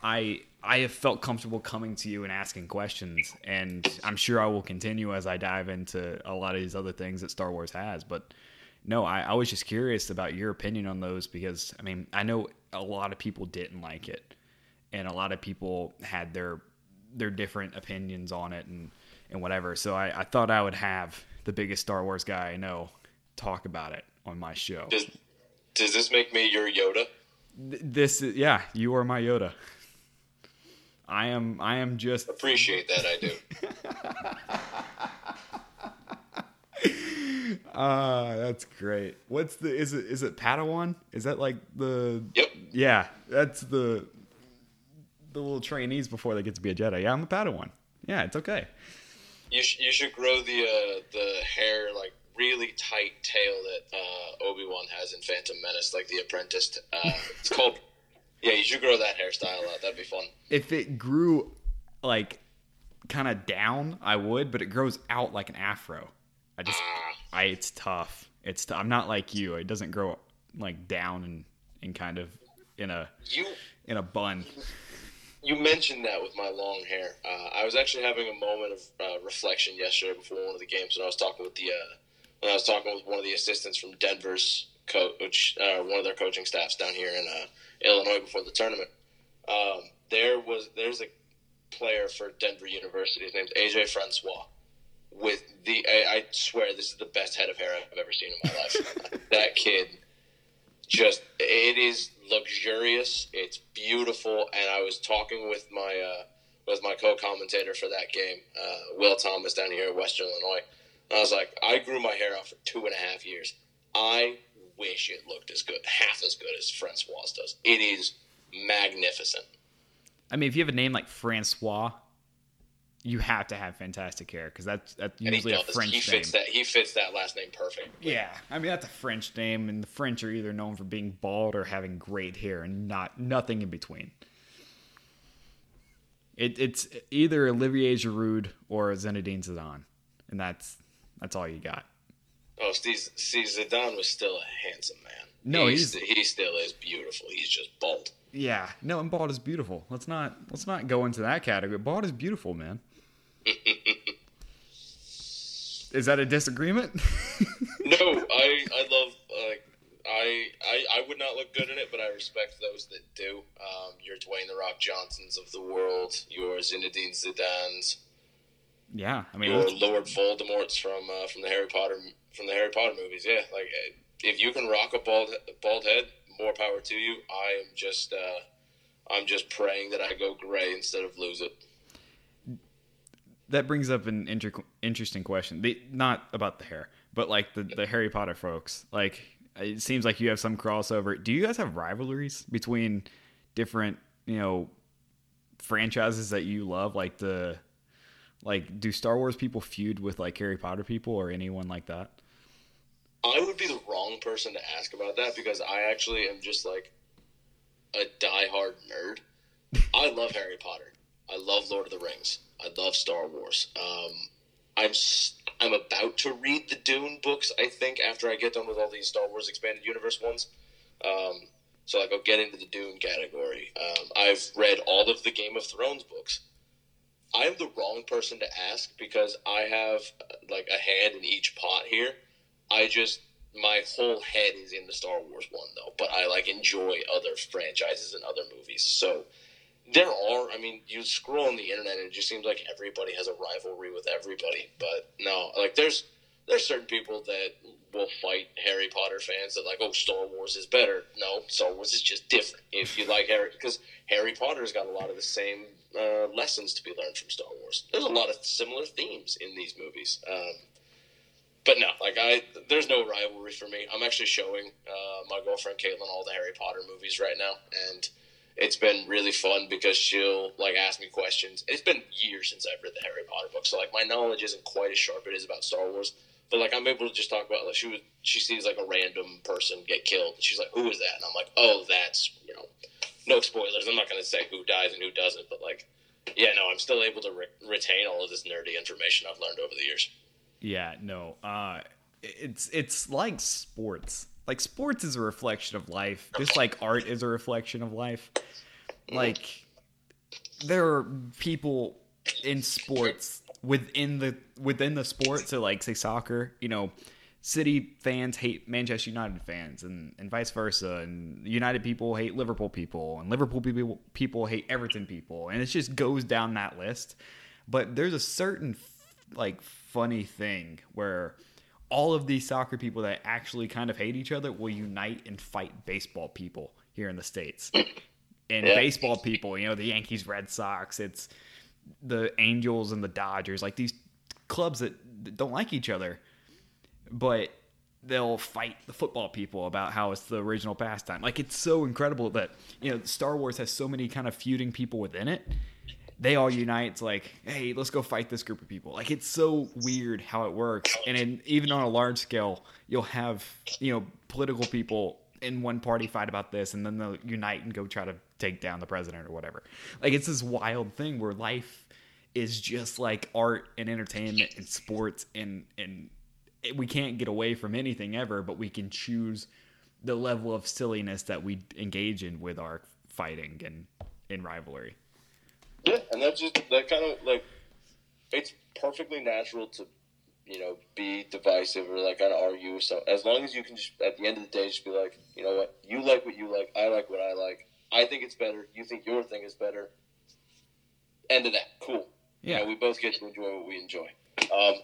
Speaker 1: I I have felt comfortable coming to you and asking questions and I'm sure I will continue as I dive into a lot of these other things that Star Wars has. But no, I, I was just curious about your opinion on those because I mean I know a lot of people didn't like it and a lot of people had their their different opinions on it and and whatever. So I, I thought I would have the biggest Star Wars guy I know talk about it on my show.
Speaker 2: Does, does this make me your Yoda?
Speaker 1: This is yeah, you are my Yoda. I am I am just
Speaker 2: appreciate that I
Speaker 1: do. Ah, uh, that's great. What's the is it is it Padawan? Is that like the
Speaker 2: Yep.
Speaker 1: Yeah, that's the the little trainees before they get to be a Jedi. Yeah, I'm a Padawan. Yeah, it's okay.
Speaker 2: You, sh- you should grow the uh, the hair like really tight tail that uh, Obi Wan has in Phantom Menace, like the Apprentice. Uh, it's called. Yeah, you should grow that hairstyle out. That'd be fun.
Speaker 1: If it grew like kind of down, I would, but it grows out like an afro. I just, ah. I it's tough. It's t- I'm not like you. It doesn't grow like down and and kind of in a
Speaker 2: you
Speaker 1: in a bun
Speaker 2: you mentioned that with my long hair. Uh, I was actually having a moment of uh, reflection yesterday before one of the games when I was talking with the uh, when I was talking with one of the assistants from Denver's coach, uh, one of their coaching staffs down here in uh, Illinois before the tournament. Um, there was there's a player for Denver University. His name's AJ Francois. With the, I, I swear this is the best head of hair I've ever seen in my life. that kid just it is luxurious. It's beautiful, and I was talking with my uh, with my co-commentator for that game, uh, Will Thomas, down here in Western Illinois. And I was like, I grew my hair out for two and a half years. I wish it looked as good, half as good as Francois does. It is magnificent.
Speaker 1: I mean, if you have a name like Francois, you have to have fantastic hair because that's that's usually a French
Speaker 2: he fits
Speaker 1: name.
Speaker 2: That, he fits that last name perfect.
Speaker 1: Yeah, I mean that's a French name, and the French are either known for being bald or having great hair, and not nothing in between. It, it's either Olivier Giroud or Zinedine Zidane, and that's that's all you got.
Speaker 2: Oh, Steve, see, Zidane was still a handsome man.
Speaker 1: No,
Speaker 2: he's,
Speaker 1: he's-
Speaker 2: he still is beautiful. He's just bald.
Speaker 1: Yeah, no, and bald is beautiful. Let's not let's not go into that category. Bald is beautiful, man. is that a disagreement?
Speaker 2: No, I I love like I, I I would not look good in it, but I respect those that do. Um, your Dwayne the Rock Johnsons of the world, your Zinedine Zidane's,
Speaker 1: yeah, I mean,
Speaker 2: your Lord Voldemort's from uh, from the Harry Potter from the Harry Potter movies. Yeah, like if you can rock a bald bald head, more power to you. I am just uh, I'm just praying that I go gray instead of lose it.
Speaker 1: that brings up an inter- interesting question. The, not about the hair, but like the, the Harry Potter folks. Like, it seems like you have some crossover. Do you guys have rivalries between different, you know, franchises that you love? Like the, like, do Star Wars people feud with like Harry Potter people or anyone like that?
Speaker 2: I would be the wrong person to ask about that because I actually am just like a diehard nerd. I love Harry Potter. I love Lord of the Rings. I love Star Wars. Um, I'm I'm about to read the Dune books. I think after I get done with all these Star Wars expanded universe ones. Um, so like I'll get into the Dune category. Um, I've read all of the Game of Thrones books. I'm the wrong person to ask because I have like a hand in each pot here. I just my whole head is in the Star Wars one though, but I like enjoy other franchises and other movies. So there are, I mean, you scroll on the internet and it just seems like everybody has a rivalry with everybody. But no, like there's there's certain people that will fight Harry Potter fans that like, oh, Star Wars is better. No, Star Wars is just different. If you like Harry, because Harry Potter's got a lot of the same uh, lessons to be learned from Star Wars. There's a lot of similar themes in these movies. Um, but no, like I, there's no rivalry for me. I'm actually showing uh, my girlfriend Caitlin all the Harry Potter movies right now, and it's been really fun because she'll like ask me questions. It's been years since I've read the Harry Potter book, so like my knowledge isn't quite as sharp it is about Star Wars. But like I'm able to just talk about like she was she sees like a random person get killed, and she's like, "Who is that?" And I'm like, "Oh, that's you know, no spoilers. I'm not going to say who dies and who doesn't, but like, yeah, no, I'm still able to re- retain all of this nerdy information I've learned over the years."
Speaker 1: Yeah, no. Uh, it's it's like sports. Like sports is a reflection of life, just like art is a reflection of life. Like there are people in sports within the within the sport. So like say soccer, you know, City fans hate Manchester United fans, and, and vice versa. And United people hate Liverpool people, and Liverpool people people hate Everton people, and it just goes down that list. But there's a certain like funny thing where all of these soccer people that actually kind of hate each other will unite and fight baseball people here in the states. And
Speaker 2: Yeah.
Speaker 1: baseball people, you know, the Yankees, Red Sox, it's the Angels and the Dodgers, like these clubs that that don't like each other, but they'll fight the football people about how it's the original pastime. Like it's so incredible that you know Star Wars has so many kind of feuding people within it. They all unite. It's like, hey, let's go fight this group of people. Like it's so weird how it works. And in, even on a large scale, you'll have you know political people in one party fight about this, and then they'll unite and go try to take down the president or whatever. Like it's this wild thing where life is just like art and entertainment and sports and and we can't get away from anything ever, but we can choose the level of silliness that we engage in with our fighting and in rivalry.
Speaker 2: Yeah, and that's just that kind of like it's perfectly natural to you know be divisive or like kind of argue. Or so as long as you can just at the end of the day just be like, you know what, you like what you like, I like what I like. I think it's better. You think your thing is better. End of that. Cool.
Speaker 1: Yeah.
Speaker 2: You know, we both get to enjoy what we enjoy. Um,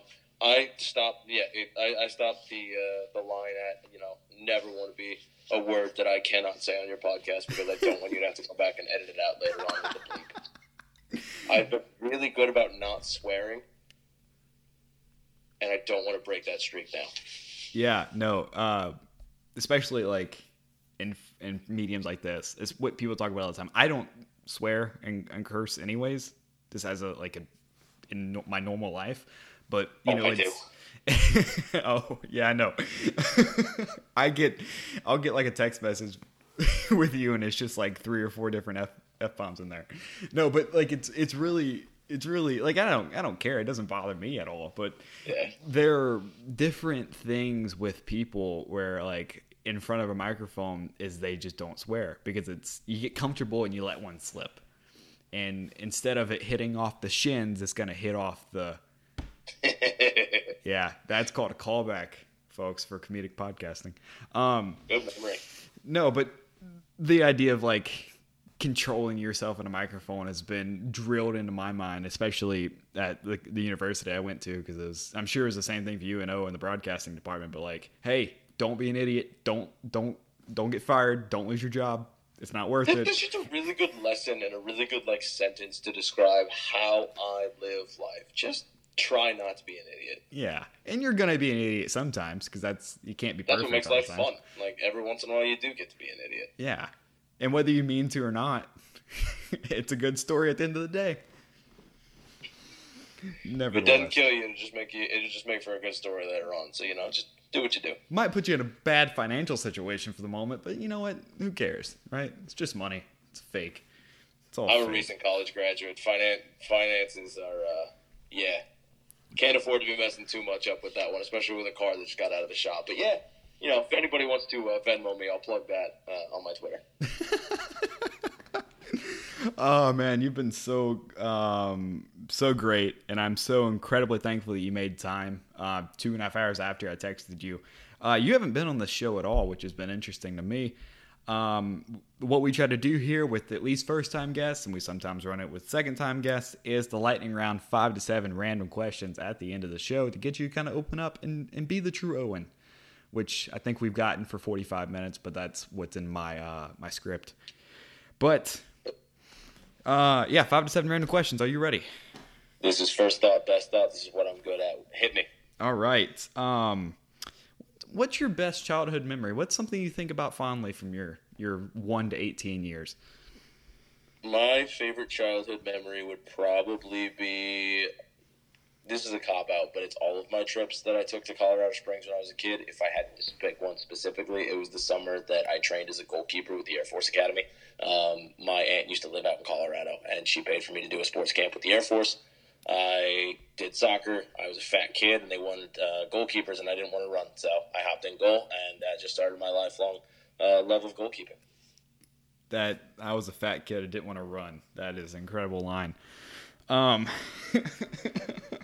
Speaker 2: I stopped. Yeah, it, I, I stopped the uh, the line at you know never want to be a word that I cannot say on your podcast because I don't want you to have to go back and edit it out later on with the. I've been really good about not swearing, and I don't want to break that streak now.
Speaker 1: Yeah, no, uh, especially like in in mediums like this, it's what people talk about all the time. I don't swear and, and curse anyways, just as a like a in my normal life, but you
Speaker 2: Oh,
Speaker 1: know
Speaker 2: I
Speaker 1: it's. oh yeah, I know. I get, I'll get like a text message with you, and it's just like three or four different f f bombs in there. No, but like it's it's really it's really like I don't I don't care. It doesn't bother me at all. But
Speaker 2: Yeah.
Speaker 1: there are different things with people where like in front of a microphone is they just don't swear because it's you get comfortable and you let one slip. And instead of it hitting off the shins, it's gonna hit off the yeah. That's called a callback, folks, for comedic podcasting. Um,
Speaker 2: Good memory.
Speaker 1: no, but the idea of like controlling yourself in a microphone has been drilled into my mind, especially at the, the university I went to, because it was, I'm sure it was the same thing for you and O in the broadcasting department. But like, hey, don't be an idiot. Don't don't don't get fired. Don't lose your job. It's not worth
Speaker 2: it.
Speaker 1: it.
Speaker 2: is just a really good lesson and a really good like sentence to describe how I live life. Just try not to be an idiot.
Speaker 1: Yeah, and you're gonna be an idiot sometimes because that's you can't be
Speaker 2: That's what makes life fun. Like every once in a while, you do get to be an idiot.
Speaker 1: Yeah, and whether you mean to or not, it's a good story at the end of the day.
Speaker 2: Never. It doesn't kill you, it'll just make you. It'll just make for a good story later on. So you know, just do what you do.
Speaker 1: might put you in a bad financial situation for the moment, but you know what? Who cares, right? It's just money. It's fake. It's all
Speaker 2: I'm a recent college graduate. Finan- finances are, uh, yeah, can't afford to be messing too much up with that one, especially with a car that just got out of the shop. But yeah, you know, if anybody wants to uh, Venmo me, I'll plug that uh, on my Twitter.
Speaker 1: Oh man, you've been so um, so great, and I'm so incredibly thankful that you made time. Uh, two and a half hours after I texted you, uh, you haven't been on the show at all, which has been interesting to me. Um, what we try to do here with at least first time guests, and we sometimes run it with second time guests, is the lightning round five to seven random questions at the end of the show to get you to kind of open up and, and be the true Owen, which I think we've gotten for 45 minutes, but that's what's in my uh, my script. But uh, yeah, five to seven random questions. Are you ready?
Speaker 2: This is first thought, best thought. This is what I'm good at. Hit me.
Speaker 1: All right. Um, what's your best childhood memory? What's something you think about fondly from your your one to eighteen years?
Speaker 2: My favorite childhood memory would probably be. This is a cop out, but it's all of my trips that I took to Colorado Springs when I was a kid. If I had to pick one specifically, it was the summer that I trained as a goalkeeper with the Air Force Academy. Um, my aunt used to live out in Colorado, and she paid for me to do a sports camp with the Air Force. I did soccer. I was a fat kid, and they wanted uh, goalkeepers, and I didn't want to run, so I hopped in goal, and that just started my lifelong uh, love of goalkeeping.
Speaker 1: That I was a fat kid. I didn't want to run. That is an incredible line. Um,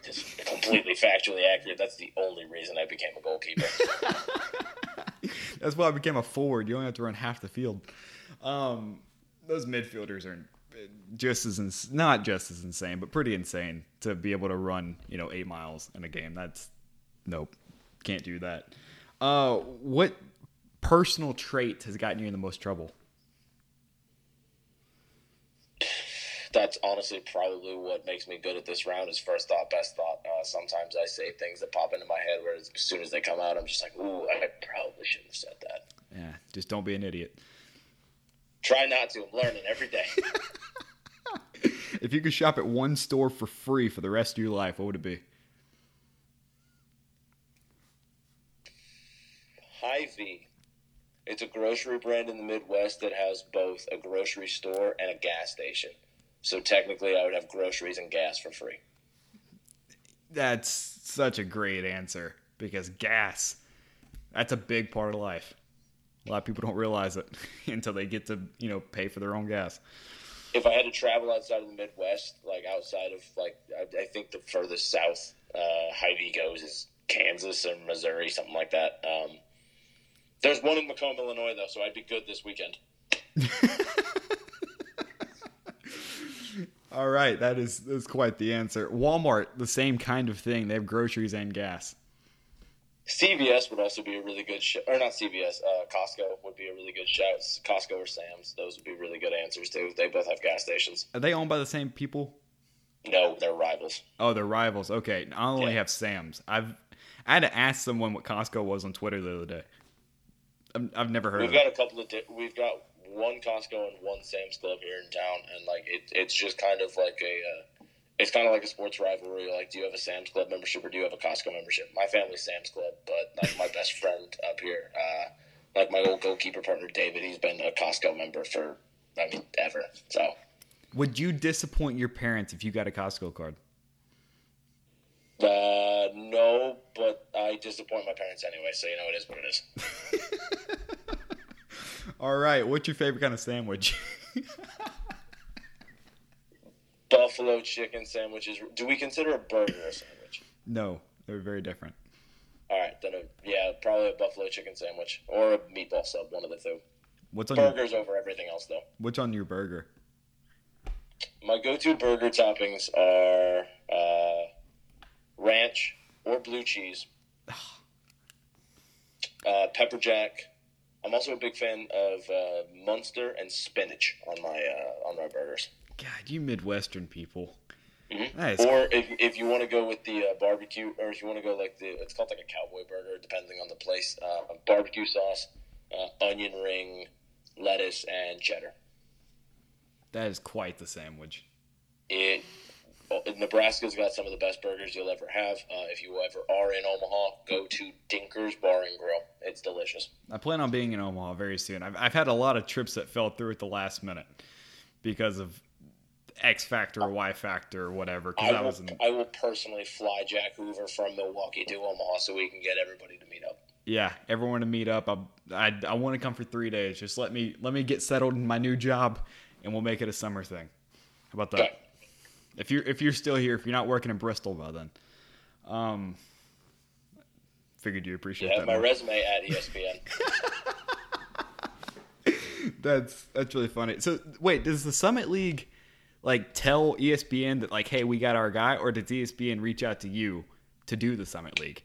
Speaker 2: Just completely factually accurate. That's the only reason I became a goalkeeper.
Speaker 1: that's why I became a forward. You only have to run half the field. Um, those midfielders are just as ins- not just as insane, but pretty insane to be able to run you know eight miles in a game. That's nope, can't do that. Uh, what personal trait has gotten you in the most trouble?
Speaker 2: That's honestly probably what makes me good at this round. Is first thought, best thought. Uh, sometimes I say things that pop into my head, where as soon as they come out, I'm just like, "Ooh, I probably shouldn't have said that."
Speaker 1: Yeah, just don't be an idiot.
Speaker 2: Try not to. I'm learning every day.
Speaker 1: If you could shop at one store for free for the rest of your life, what would it be?
Speaker 2: Hy-Vee. It's a grocery brand in the Midwest that has both a grocery store and a gas station. So technically, I would have groceries and gas for free.
Speaker 1: That's such a great answer because gas, that's a big part of life. A lot of people don't realize it until they get to, you know, pay for their own gas.
Speaker 2: if I had to travel outside of the Midwest, like outside of like I, I think the furthest south uh, Hy-Vee goes is Kansas or Missouri, something like that. Um, there's one in Macomb, Illinois, though, so I'd be good this weekend.
Speaker 1: All right, that is that's quite the answer. Walmart, the same kind of thing. They have groceries and gas.
Speaker 2: CVS would also be a really good shout, or not CVS. Uh, Costco would be a really good shout. Costco or Sam's, those would be really good answers too. They both have gas stations.
Speaker 1: Are they owned by the same people?
Speaker 2: No, they're rivals.
Speaker 1: Oh, they're rivals. Okay, I only
Speaker 2: Yeah.
Speaker 1: have Sam's. I've I had to ask someone what Costco was on Twitter the other day. I've, I've never heard
Speaker 2: We've
Speaker 1: of it.
Speaker 2: got a couple of. Di- we've got one Costco and one Sam's Club here in town, and like it, it's just kind of like a. Uh, it's kind of like a sports rivalry. Like, do you have a Sam's Club membership or do you have a Costco membership? My family's Sam's Club, but like my best friend up here, uh, like my old goalkeeper partner David, he's been a Costco member for I mean, ever. So,
Speaker 1: Would you disappoint your parents if you got a Costco card?
Speaker 2: uh, no, but I disappoint my parents anyway. So you know, it is what it is.
Speaker 1: All right. What's your favorite kind of sandwich?
Speaker 2: Buffalo chicken sandwiches. Do we consider a burger a sandwich?
Speaker 1: no, they're very different.
Speaker 2: All right, then a, yeah, probably a buffalo chicken sandwich or a meatball sub. One of the two.
Speaker 1: What's on your
Speaker 2: Burgers over everything else, though.
Speaker 1: What's on your burger?
Speaker 2: My go-to burger toppings are uh, ranch or blue cheese, uh, pepper jack. I'm also a big fan of uh, Munster and spinach on my uh, on my burgers.
Speaker 1: God, you Midwestern people.
Speaker 2: Mhm.
Speaker 1: Is
Speaker 2: Or if, if you want to go with the uh, barbecue, or if you want to go like the it's called like a cowboy burger, depending on the place. Uh, barbecue sauce, uh, onion ring, lettuce, and cheddar.
Speaker 1: that is quite the sandwich.
Speaker 2: It well, Nebraska's got some of the best burgers you'll ever have. Uh, if you ever are in Omaha, go to Dinker's Bar and Grill. It's delicious.
Speaker 1: I plan on being in Omaha very soon. I've, I've had a lot of trips that fell through at the last minute because of X factor or Y factor or whatever. Because
Speaker 2: I will,
Speaker 1: was in,
Speaker 2: I will personally fly Jack Hoover from Milwaukee to Omaha so we can get everybody to meet up.
Speaker 1: yeah, everyone to meet up. I I, I want to come for three days. Just let me let me get settled in my new job, and we'll make it a summer thing. How about that?
Speaker 2: Okay.
Speaker 1: If you're if you're still here, if you're not working in Bristol by then, um, figured you appreciate
Speaker 2: have
Speaker 1: that.
Speaker 2: my
Speaker 1: more.
Speaker 2: resume at ESPN.
Speaker 1: That's that's really funny. So wait, does the Summit League like tell ESPN that like, hey, we got our guy, or E ESPN reach out to you to do the Summit League?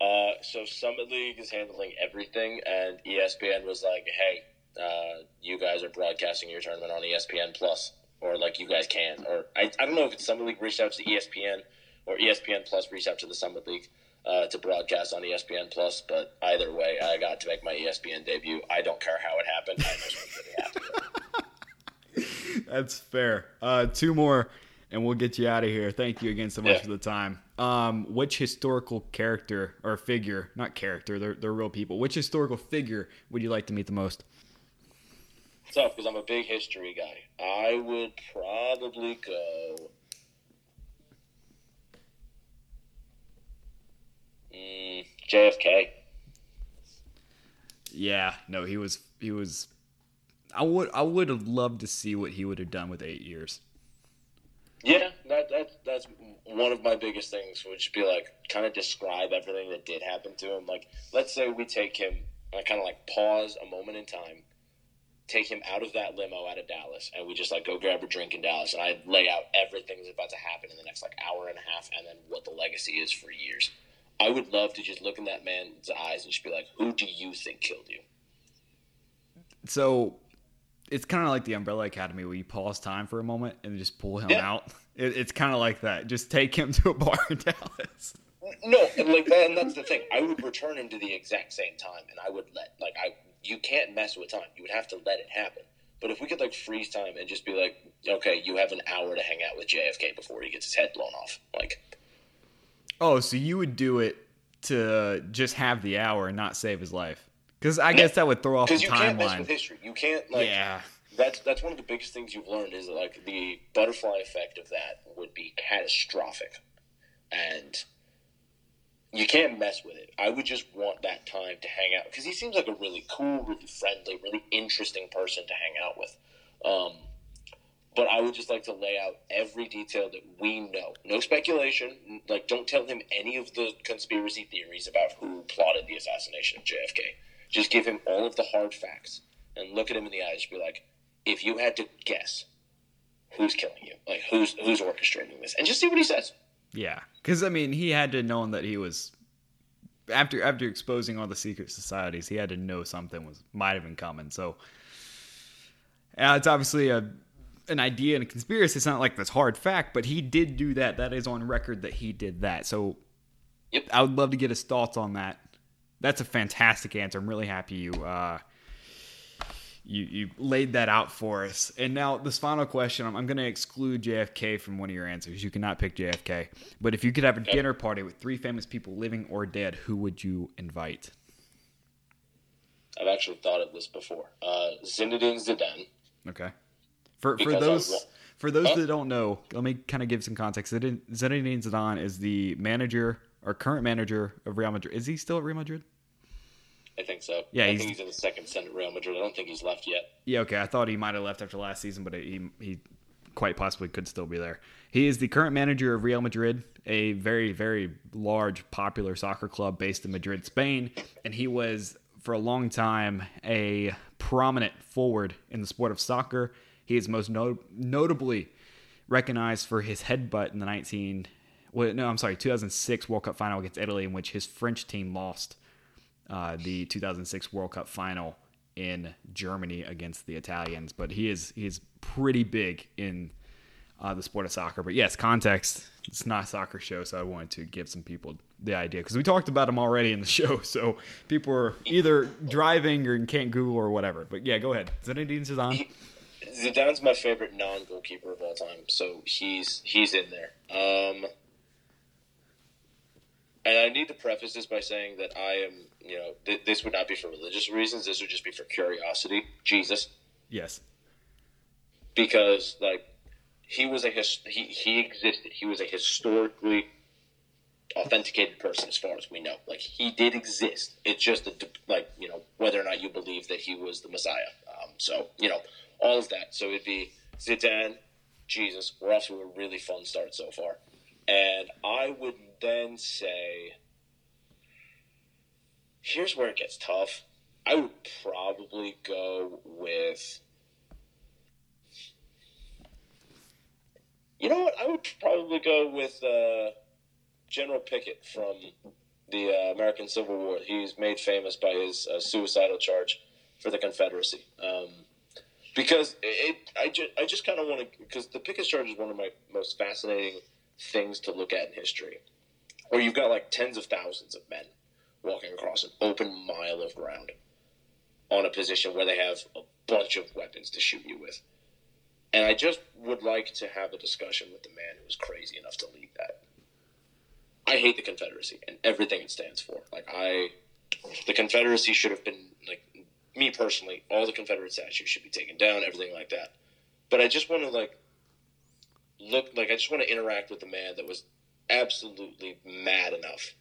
Speaker 2: Uh, so Summit League is handling everything, and ESPN was like, "Hey, uh, you guys are broadcasting your tournament on ESPN Plus, or like you guys can." Or I, I don't know if it's Summit League reached out to ESPN or ESPN Plus reached out to the Summit League uh, to broadcast on ESPN Plus. But either way, I got to make my ESPN debut. I don't care how it happened. I just was really happy.
Speaker 1: That's fair. Uh, two more, and we'll get you out of here. Thank you again so much
Speaker 2: Yeah.
Speaker 1: for the time. Um, which historical character or figure, not character, they're they're real people. Which historical figure would you like to meet the most?
Speaker 2: Tough because I'm a big history guy. I would probably go. Mm, JFK.
Speaker 1: Yeah, no, he was he was. I would I would have loved to see what he would have done with eight years.
Speaker 2: Yeah, that that that's one of my biggest things. Would just be like kind of describe everything that did happen to him. Like, let's say we take him, and I kind of like pause a moment in time, take him out of that limo out of Dallas, and we just like go grab a drink in Dallas, and I lay out everything that's about to happen in the next like hour and a half, and then what the legacy is for years. I would love to just look in that man's eyes and just be like, "Who do you think killed you?"
Speaker 1: So it's kind of like the Umbrella Academy where you pause time for a moment and just pull him
Speaker 2: Yeah.
Speaker 1: out. It, it's kind of like that. Just take him to a bar in Dallas.
Speaker 2: No, and like that, and that's the thing. I would return him to the exact same time, and I would let like I. You can't mess with time. You would have to let it happen. But if we could like freeze time and just be like, okay, you have an hour to hang out with JFK before he gets his head blown off. Like,
Speaker 1: Oh, so you would do it to just have the hour and not save his life? Because I guess that would throw off the
Speaker 2: because you can't mess with history. You can't like.
Speaker 1: Yeah.
Speaker 2: That's that's one of the biggest things you've learned is that, like the butterfly effect of that would be catastrophic, and you can't mess with it. I would just want that time to hang out because he seems like a really cool, really friendly, really interesting person to hang out with. Um, but I would just like to lay out every detail that we know. No speculation. Like, don't tell him any of the conspiracy theories about who plotted the assassination of JFK. Just give him all of the hard facts and look at him in the eyes and be like, if you had to guess who's killing you, like who's who's orchestrating this, and just see what he says.
Speaker 1: Yeah, because I mean, he had to know that he was after after exposing all the secret societies. He had to know something was might have been coming. So, yeah, it's obviously a an idea and a conspiracy. It's not like this hard fact, but he did do that. That is on record that he did that. So,
Speaker 2: Yep.
Speaker 1: I would love to get his thoughts on that. That's a fantastic answer. I'm really happy you uh, you you laid that out for us. And now this final question, I'm, I'm going to exclude JFK from one of your answers. You cannot pick JFK. But if you could have a dinner party with three famous people, living or dead, who would you invite?
Speaker 2: I've actually thought of this before. Uh, Zinedine Zidane,
Speaker 1: Okay. For for those for those
Speaker 2: Huh?
Speaker 1: that don't know, let me kind of give some context. Zinedine Zidane is the manager or current manager of Real Madrid. Is he still at Real Madrid?
Speaker 2: I think so.
Speaker 1: Yeah,
Speaker 2: I
Speaker 1: he's-
Speaker 2: think he's in the second stint at Real Madrid. I don't think he's left yet.
Speaker 1: Yeah, okay. I thought he might have left after last season, but he he quite possibly could still be there. He is the current manager of Real Madrid, a very very large popular soccer club based in Madrid, Spain, and he was for a long time a prominent forward in the sport of soccer. He is most no- notably recognized for his headbutt in the 19 well, no, I'm sorry, 2006 World Cup final against Italy in which his French team lost uh, the 2006 World Cup final in Germany against the Italians. But he is he is pretty big in uh, the sport of soccer. But yes, context. It's not a soccer show, so I wanted to give some people the idea because we talked about him already in the show. So people are either driving or can't Google or whatever. But yeah, go ahead. Zinedine Zidane.
Speaker 2: Zidane's my favorite non-goalkeeper of all time, so he's he's in there. Um, and I need to preface this by saying that I am, you know, th- this would not be for religious reasons. This would just be for curiosity. Jesus,
Speaker 1: Yes.
Speaker 2: because like he was a his, he he existed. He was a historically authenticated person, as far as we know. Like he did exist. It's just a, like you know whether or not you believe that he was the Messiah. Um, so you know all of that. So it'd be Zidane, Jesus. We're off to a really fun start so far, and I would then say, here's where it gets tough. I would probably go with. You know what? I would probably go with uh, General Pickett from the uh, American Civil War. He's made famous by his uh, suicidal charge for the Confederacy. Um, because it, I just, I just kind of want to, because the Pickett charge is one of my most fascinating things to look at in history, where you've got like tens of thousands of men walking across an open mile of ground on a position where they have a bunch of weapons to shoot you with. And I just would like to have a discussion with the man who was crazy enough to lead that. I hate the Confederacy and everything it stands for. Like I, the Confederacy should have been like me personally. All the Confederate statues should be taken down. Everything like that. But I just want to like look like I just want to interact with the man that was absolutely mad enough.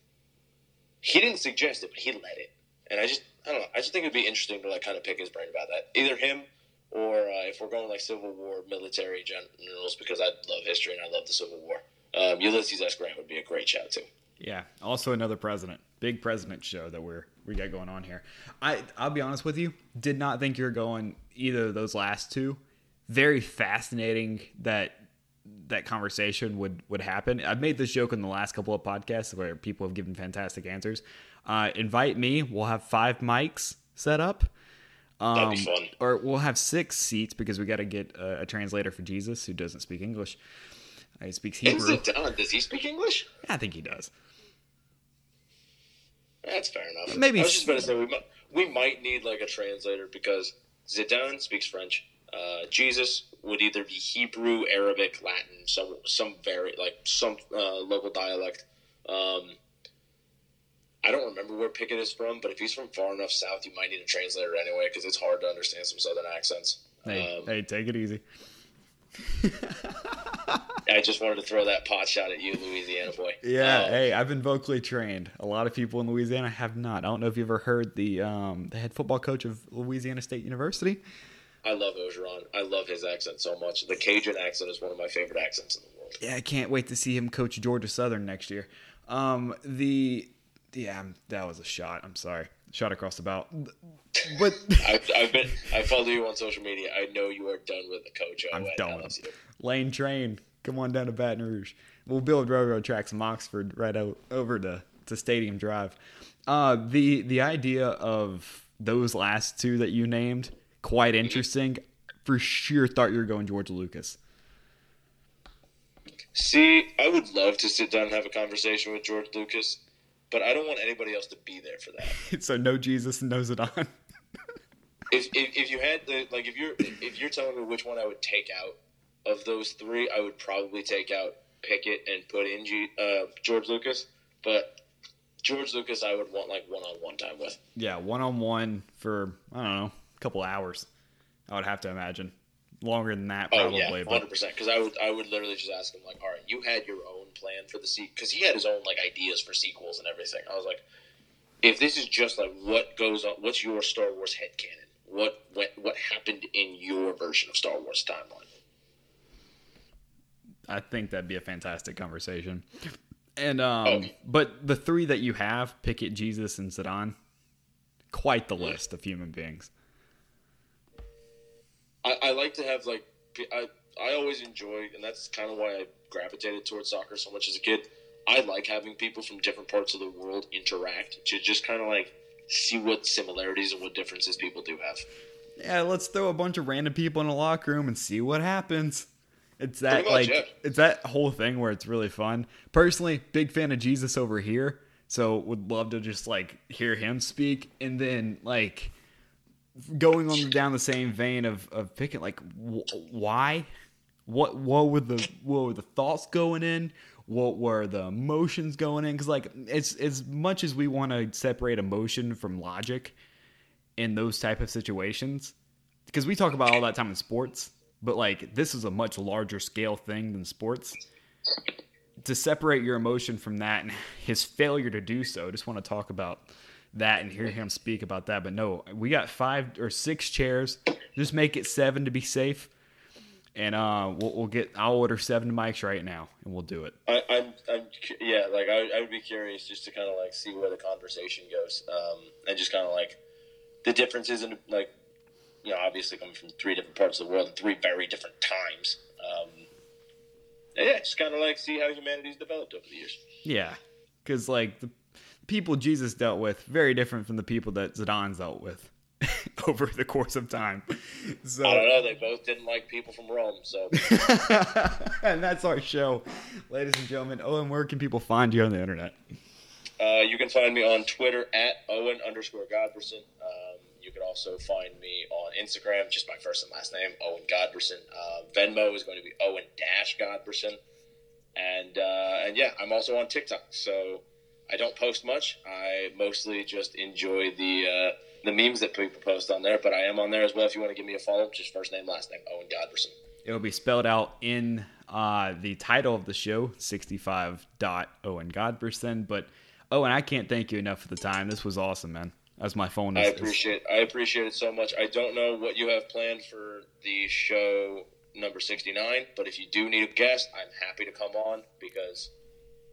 Speaker 2: He didn't suggest it, but he led it, and I just I don't know. I just think it'd be interesting to like kind of pick his brain about that. Either him or uh, if we're going like Civil War military generals, because I love history and I love the Civil War. Um, Ulysses S. Grant would be a great shout too.
Speaker 1: Yeah, also another president. Big president show that we're we got going on here. I I'll be honest with you, did not think you were going either of those last two. Very fascinating that that conversation would would happen. I've made this joke in the last couple of podcasts where people have given fantastic answers. Uh, invite me. We'll have five mics set up. Um,
Speaker 2: That'd be fun.
Speaker 1: Or we'll have six seats because we got to get a, a translator for Jesus who doesn't speak English. Uh, he speaks Hebrew.
Speaker 2: Does he speak English?
Speaker 1: Yeah, I think he does.
Speaker 2: That's fair enough.
Speaker 1: Maybe
Speaker 2: I was just about to say we might, we might need like a translator because Zidane speaks French. Uh, Jesus would either be Hebrew, Arabic, Latin, some some very like some uh, local dialect. Um, I don't remember where Pickett is from, but if he's from far enough south, you might need a translator anyway because it's hard to understand some southern accents.
Speaker 1: Hey,
Speaker 2: Um,
Speaker 1: hey, take it easy.
Speaker 2: I just wanted to throw that pot shot at you, Louisiana boy.
Speaker 1: Yeah,
Speaker 2: Um,
Speaker 1: hey, I've been vocally trained. A lot of people in Louisiana have not. I don't know if you ever heard the um, the head football coach of Louisiana State University.
Speaker 2: I love Orgeron. I love his accent so much. The Cajun accent is one of my favorite accents in the world.
Speaker 1: Yeah, I can't wait to see him coach Georgia Southern next year. Um, the yeah, that was a shot. I'm sorry, shot across the bow. But
Speaker 2: I've, I've been I follow you on social media. I know you are done with the coach.
Speaker 1: I'm done with him. Lane Train, come on down to Baton Rouge. We'll build railroad tracks from Oxford right out over to, to Stadium Drive. Uh, the the idea of those last two that you named quite interesting. For sure, thought you were going George Lucas.
Speaker 2: See, I would love to sit down and have a conversation with George Lucas, but I don't want anybody else to be there for that.
Speaker 1: so no Jesus, and no Zidane.
Speaker 2: If, if, if you had the like, if you're if you're telling me which one I would take out of those three, I would probably take out Pickett and put in G, uh, George Lucas. But George Lucas, I would want like one on one time with.
Speaker 1: yeah, one on one for I don't know, couple hours. I would have to imagine. longer than that probably.
Speaker 2: Oh
Speaker 1: yeah,
Speaker 2: hundred percent. Because I would, I would literally just ask him like, all right, you had your own plan for the sequel because he had his own like ideas for sequels and everything. I was like, if this is just like what goes on, what's your Star Wars headcanon? What what what happened in your version of Star Wars timeline?
Speaker 1: I think that'd be a fantastic conversation. And um,
Speaker 2: Oh.
Speaker 1: but the three that you have, Pickett, Jesus, and Zidane, quite the list of human beings.
Speaker 2: I, I like to have like I I always enjoy, and that's kind of why I gravitated towards soccer so much as a kid. I like having people from different parts of the world interact to just kind of like see what similarities and what differences people do have.
Speaker 1: Yeah, let's throw a bunch of random people in a locker room and see what happens. It's that
Speaker 2: much,
Speaker 1: like
Speaker 2: yeah.
Speaker 1: it's that whole thing where it's really fun. Personally, big fan of Jesus over here, so would love to just like hear him speak, and then like going on down the same vein of of picking like wh- why, what what were the what were the thoughts going in, what were the emotions going in? Because like it's as much as we want to separate emotion from logic in those type of situations because we talk about all that time in sports but like this is a much larger scale thing than sports. To separate your emotion from that and his failure to do so just want to talk about that and hear him speak about that but no we got five or six chairs just make it seven to be safe and uh we'll, we'll get i'll order seven mics right now and we'll do it
Speaker 2: I, I'm, I'm, yeah, like I, I would be curious just to kind of like see where the conversation goes, um, and just kind of like the differences in like, you know, obviously coming from three different parts of the world and three very different times. Um, yeah, just kind of like see how humanity's developed over the years.
Speaker 1: yeah because like the people jesus dealt with very different from the people that Zidane's dealt with over the course of time so
Speaker 2: I don't know. They both didn't like people from Rome, so
Speaker 1: and that's our show, ladies and gentlemen. Owen, where can people find you on the internet?
Speaker 2: uh, you can find me on Twitter at Owen underscore Godberson. Um, you can also find me on Instagram, just my first and last name, Owen Godberson. Uh, Venmo is going to be Owen dash Godberson, and uh, and yeah, I'm also on TikTok. So I don't post much. I mostly just enjoy the uh, the memes that people post on there. But I am on there as well. If you want to give me a follow, just first name, last name, Owen Godberson.
Speaker 1: It will be spelled out in uh, the title of the show, 65 dot Owen Godberson. But Owen, I can't thank you enough for the time. This was awesome, man. As my phone
Speaker 2: I
Speaker 1: is, is
Speaker 2: appreciate I appreciate it so much. I don't know what you have planned for the show number 69, but if you do need a guest, I'm happy to come on because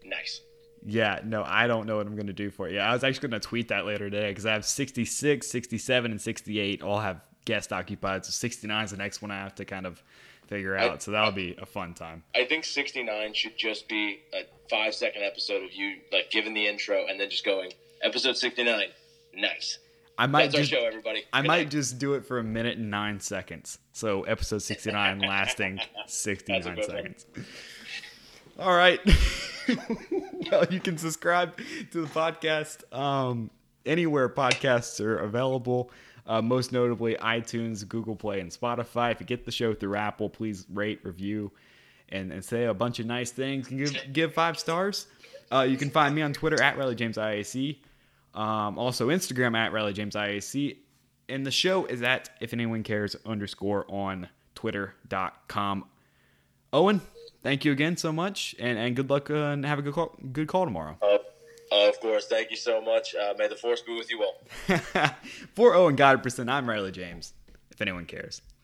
Speaker 2: nice.
Speaker 1: Yeah, no, I don't know what I'm going to do for it. Yeah, I was actually going to tweet that later today because I have 66, 67, and 68 all have guest occupied. So 69 is the next one I have to kind of figure
Speaker 2: I-
Speaker 1: out. so that'll be a fun time.
Speaker 2: I think 69 should just be a 5 second episode of you like giving the intro and then just going episode 69. Nice.
Speaker 1: I might
Speaker 2: That's our
Speaker 1: just,
Speaker 2: show everybody.
Speaker 1: I
Speaker 2: Good
Speaker 1: might
Speaker 2: night.
Speaker 1: just do it for a minute and nine seconds. So episode 69 lasting 69
Speaker 2: That's a good one.
Speaker 1: seconds. All right. well, you can subscribe to the podcast um, anywhere podcasts are available. Uh, most notably, iTunes, Google Play, and Spotify. If you get the show through Apple, please rate, review, and, and say a bunch of nice things. Give, give five stars. Uh, you can find me on Twitter at RileyJamesIAC. Um, also, Instagram at RileyJamesIAC. And the show is at if anyone cares underscore on twitter.com. Owen, thank you again so much, and, and good luck uh, and have a good call, good call tomorrow.
Speaker 2: Uh, of course, thank you so much. Uh, may the force be with you all.
Speaker 1: For Owen Godberson, I'm Riley James, if anyone cares.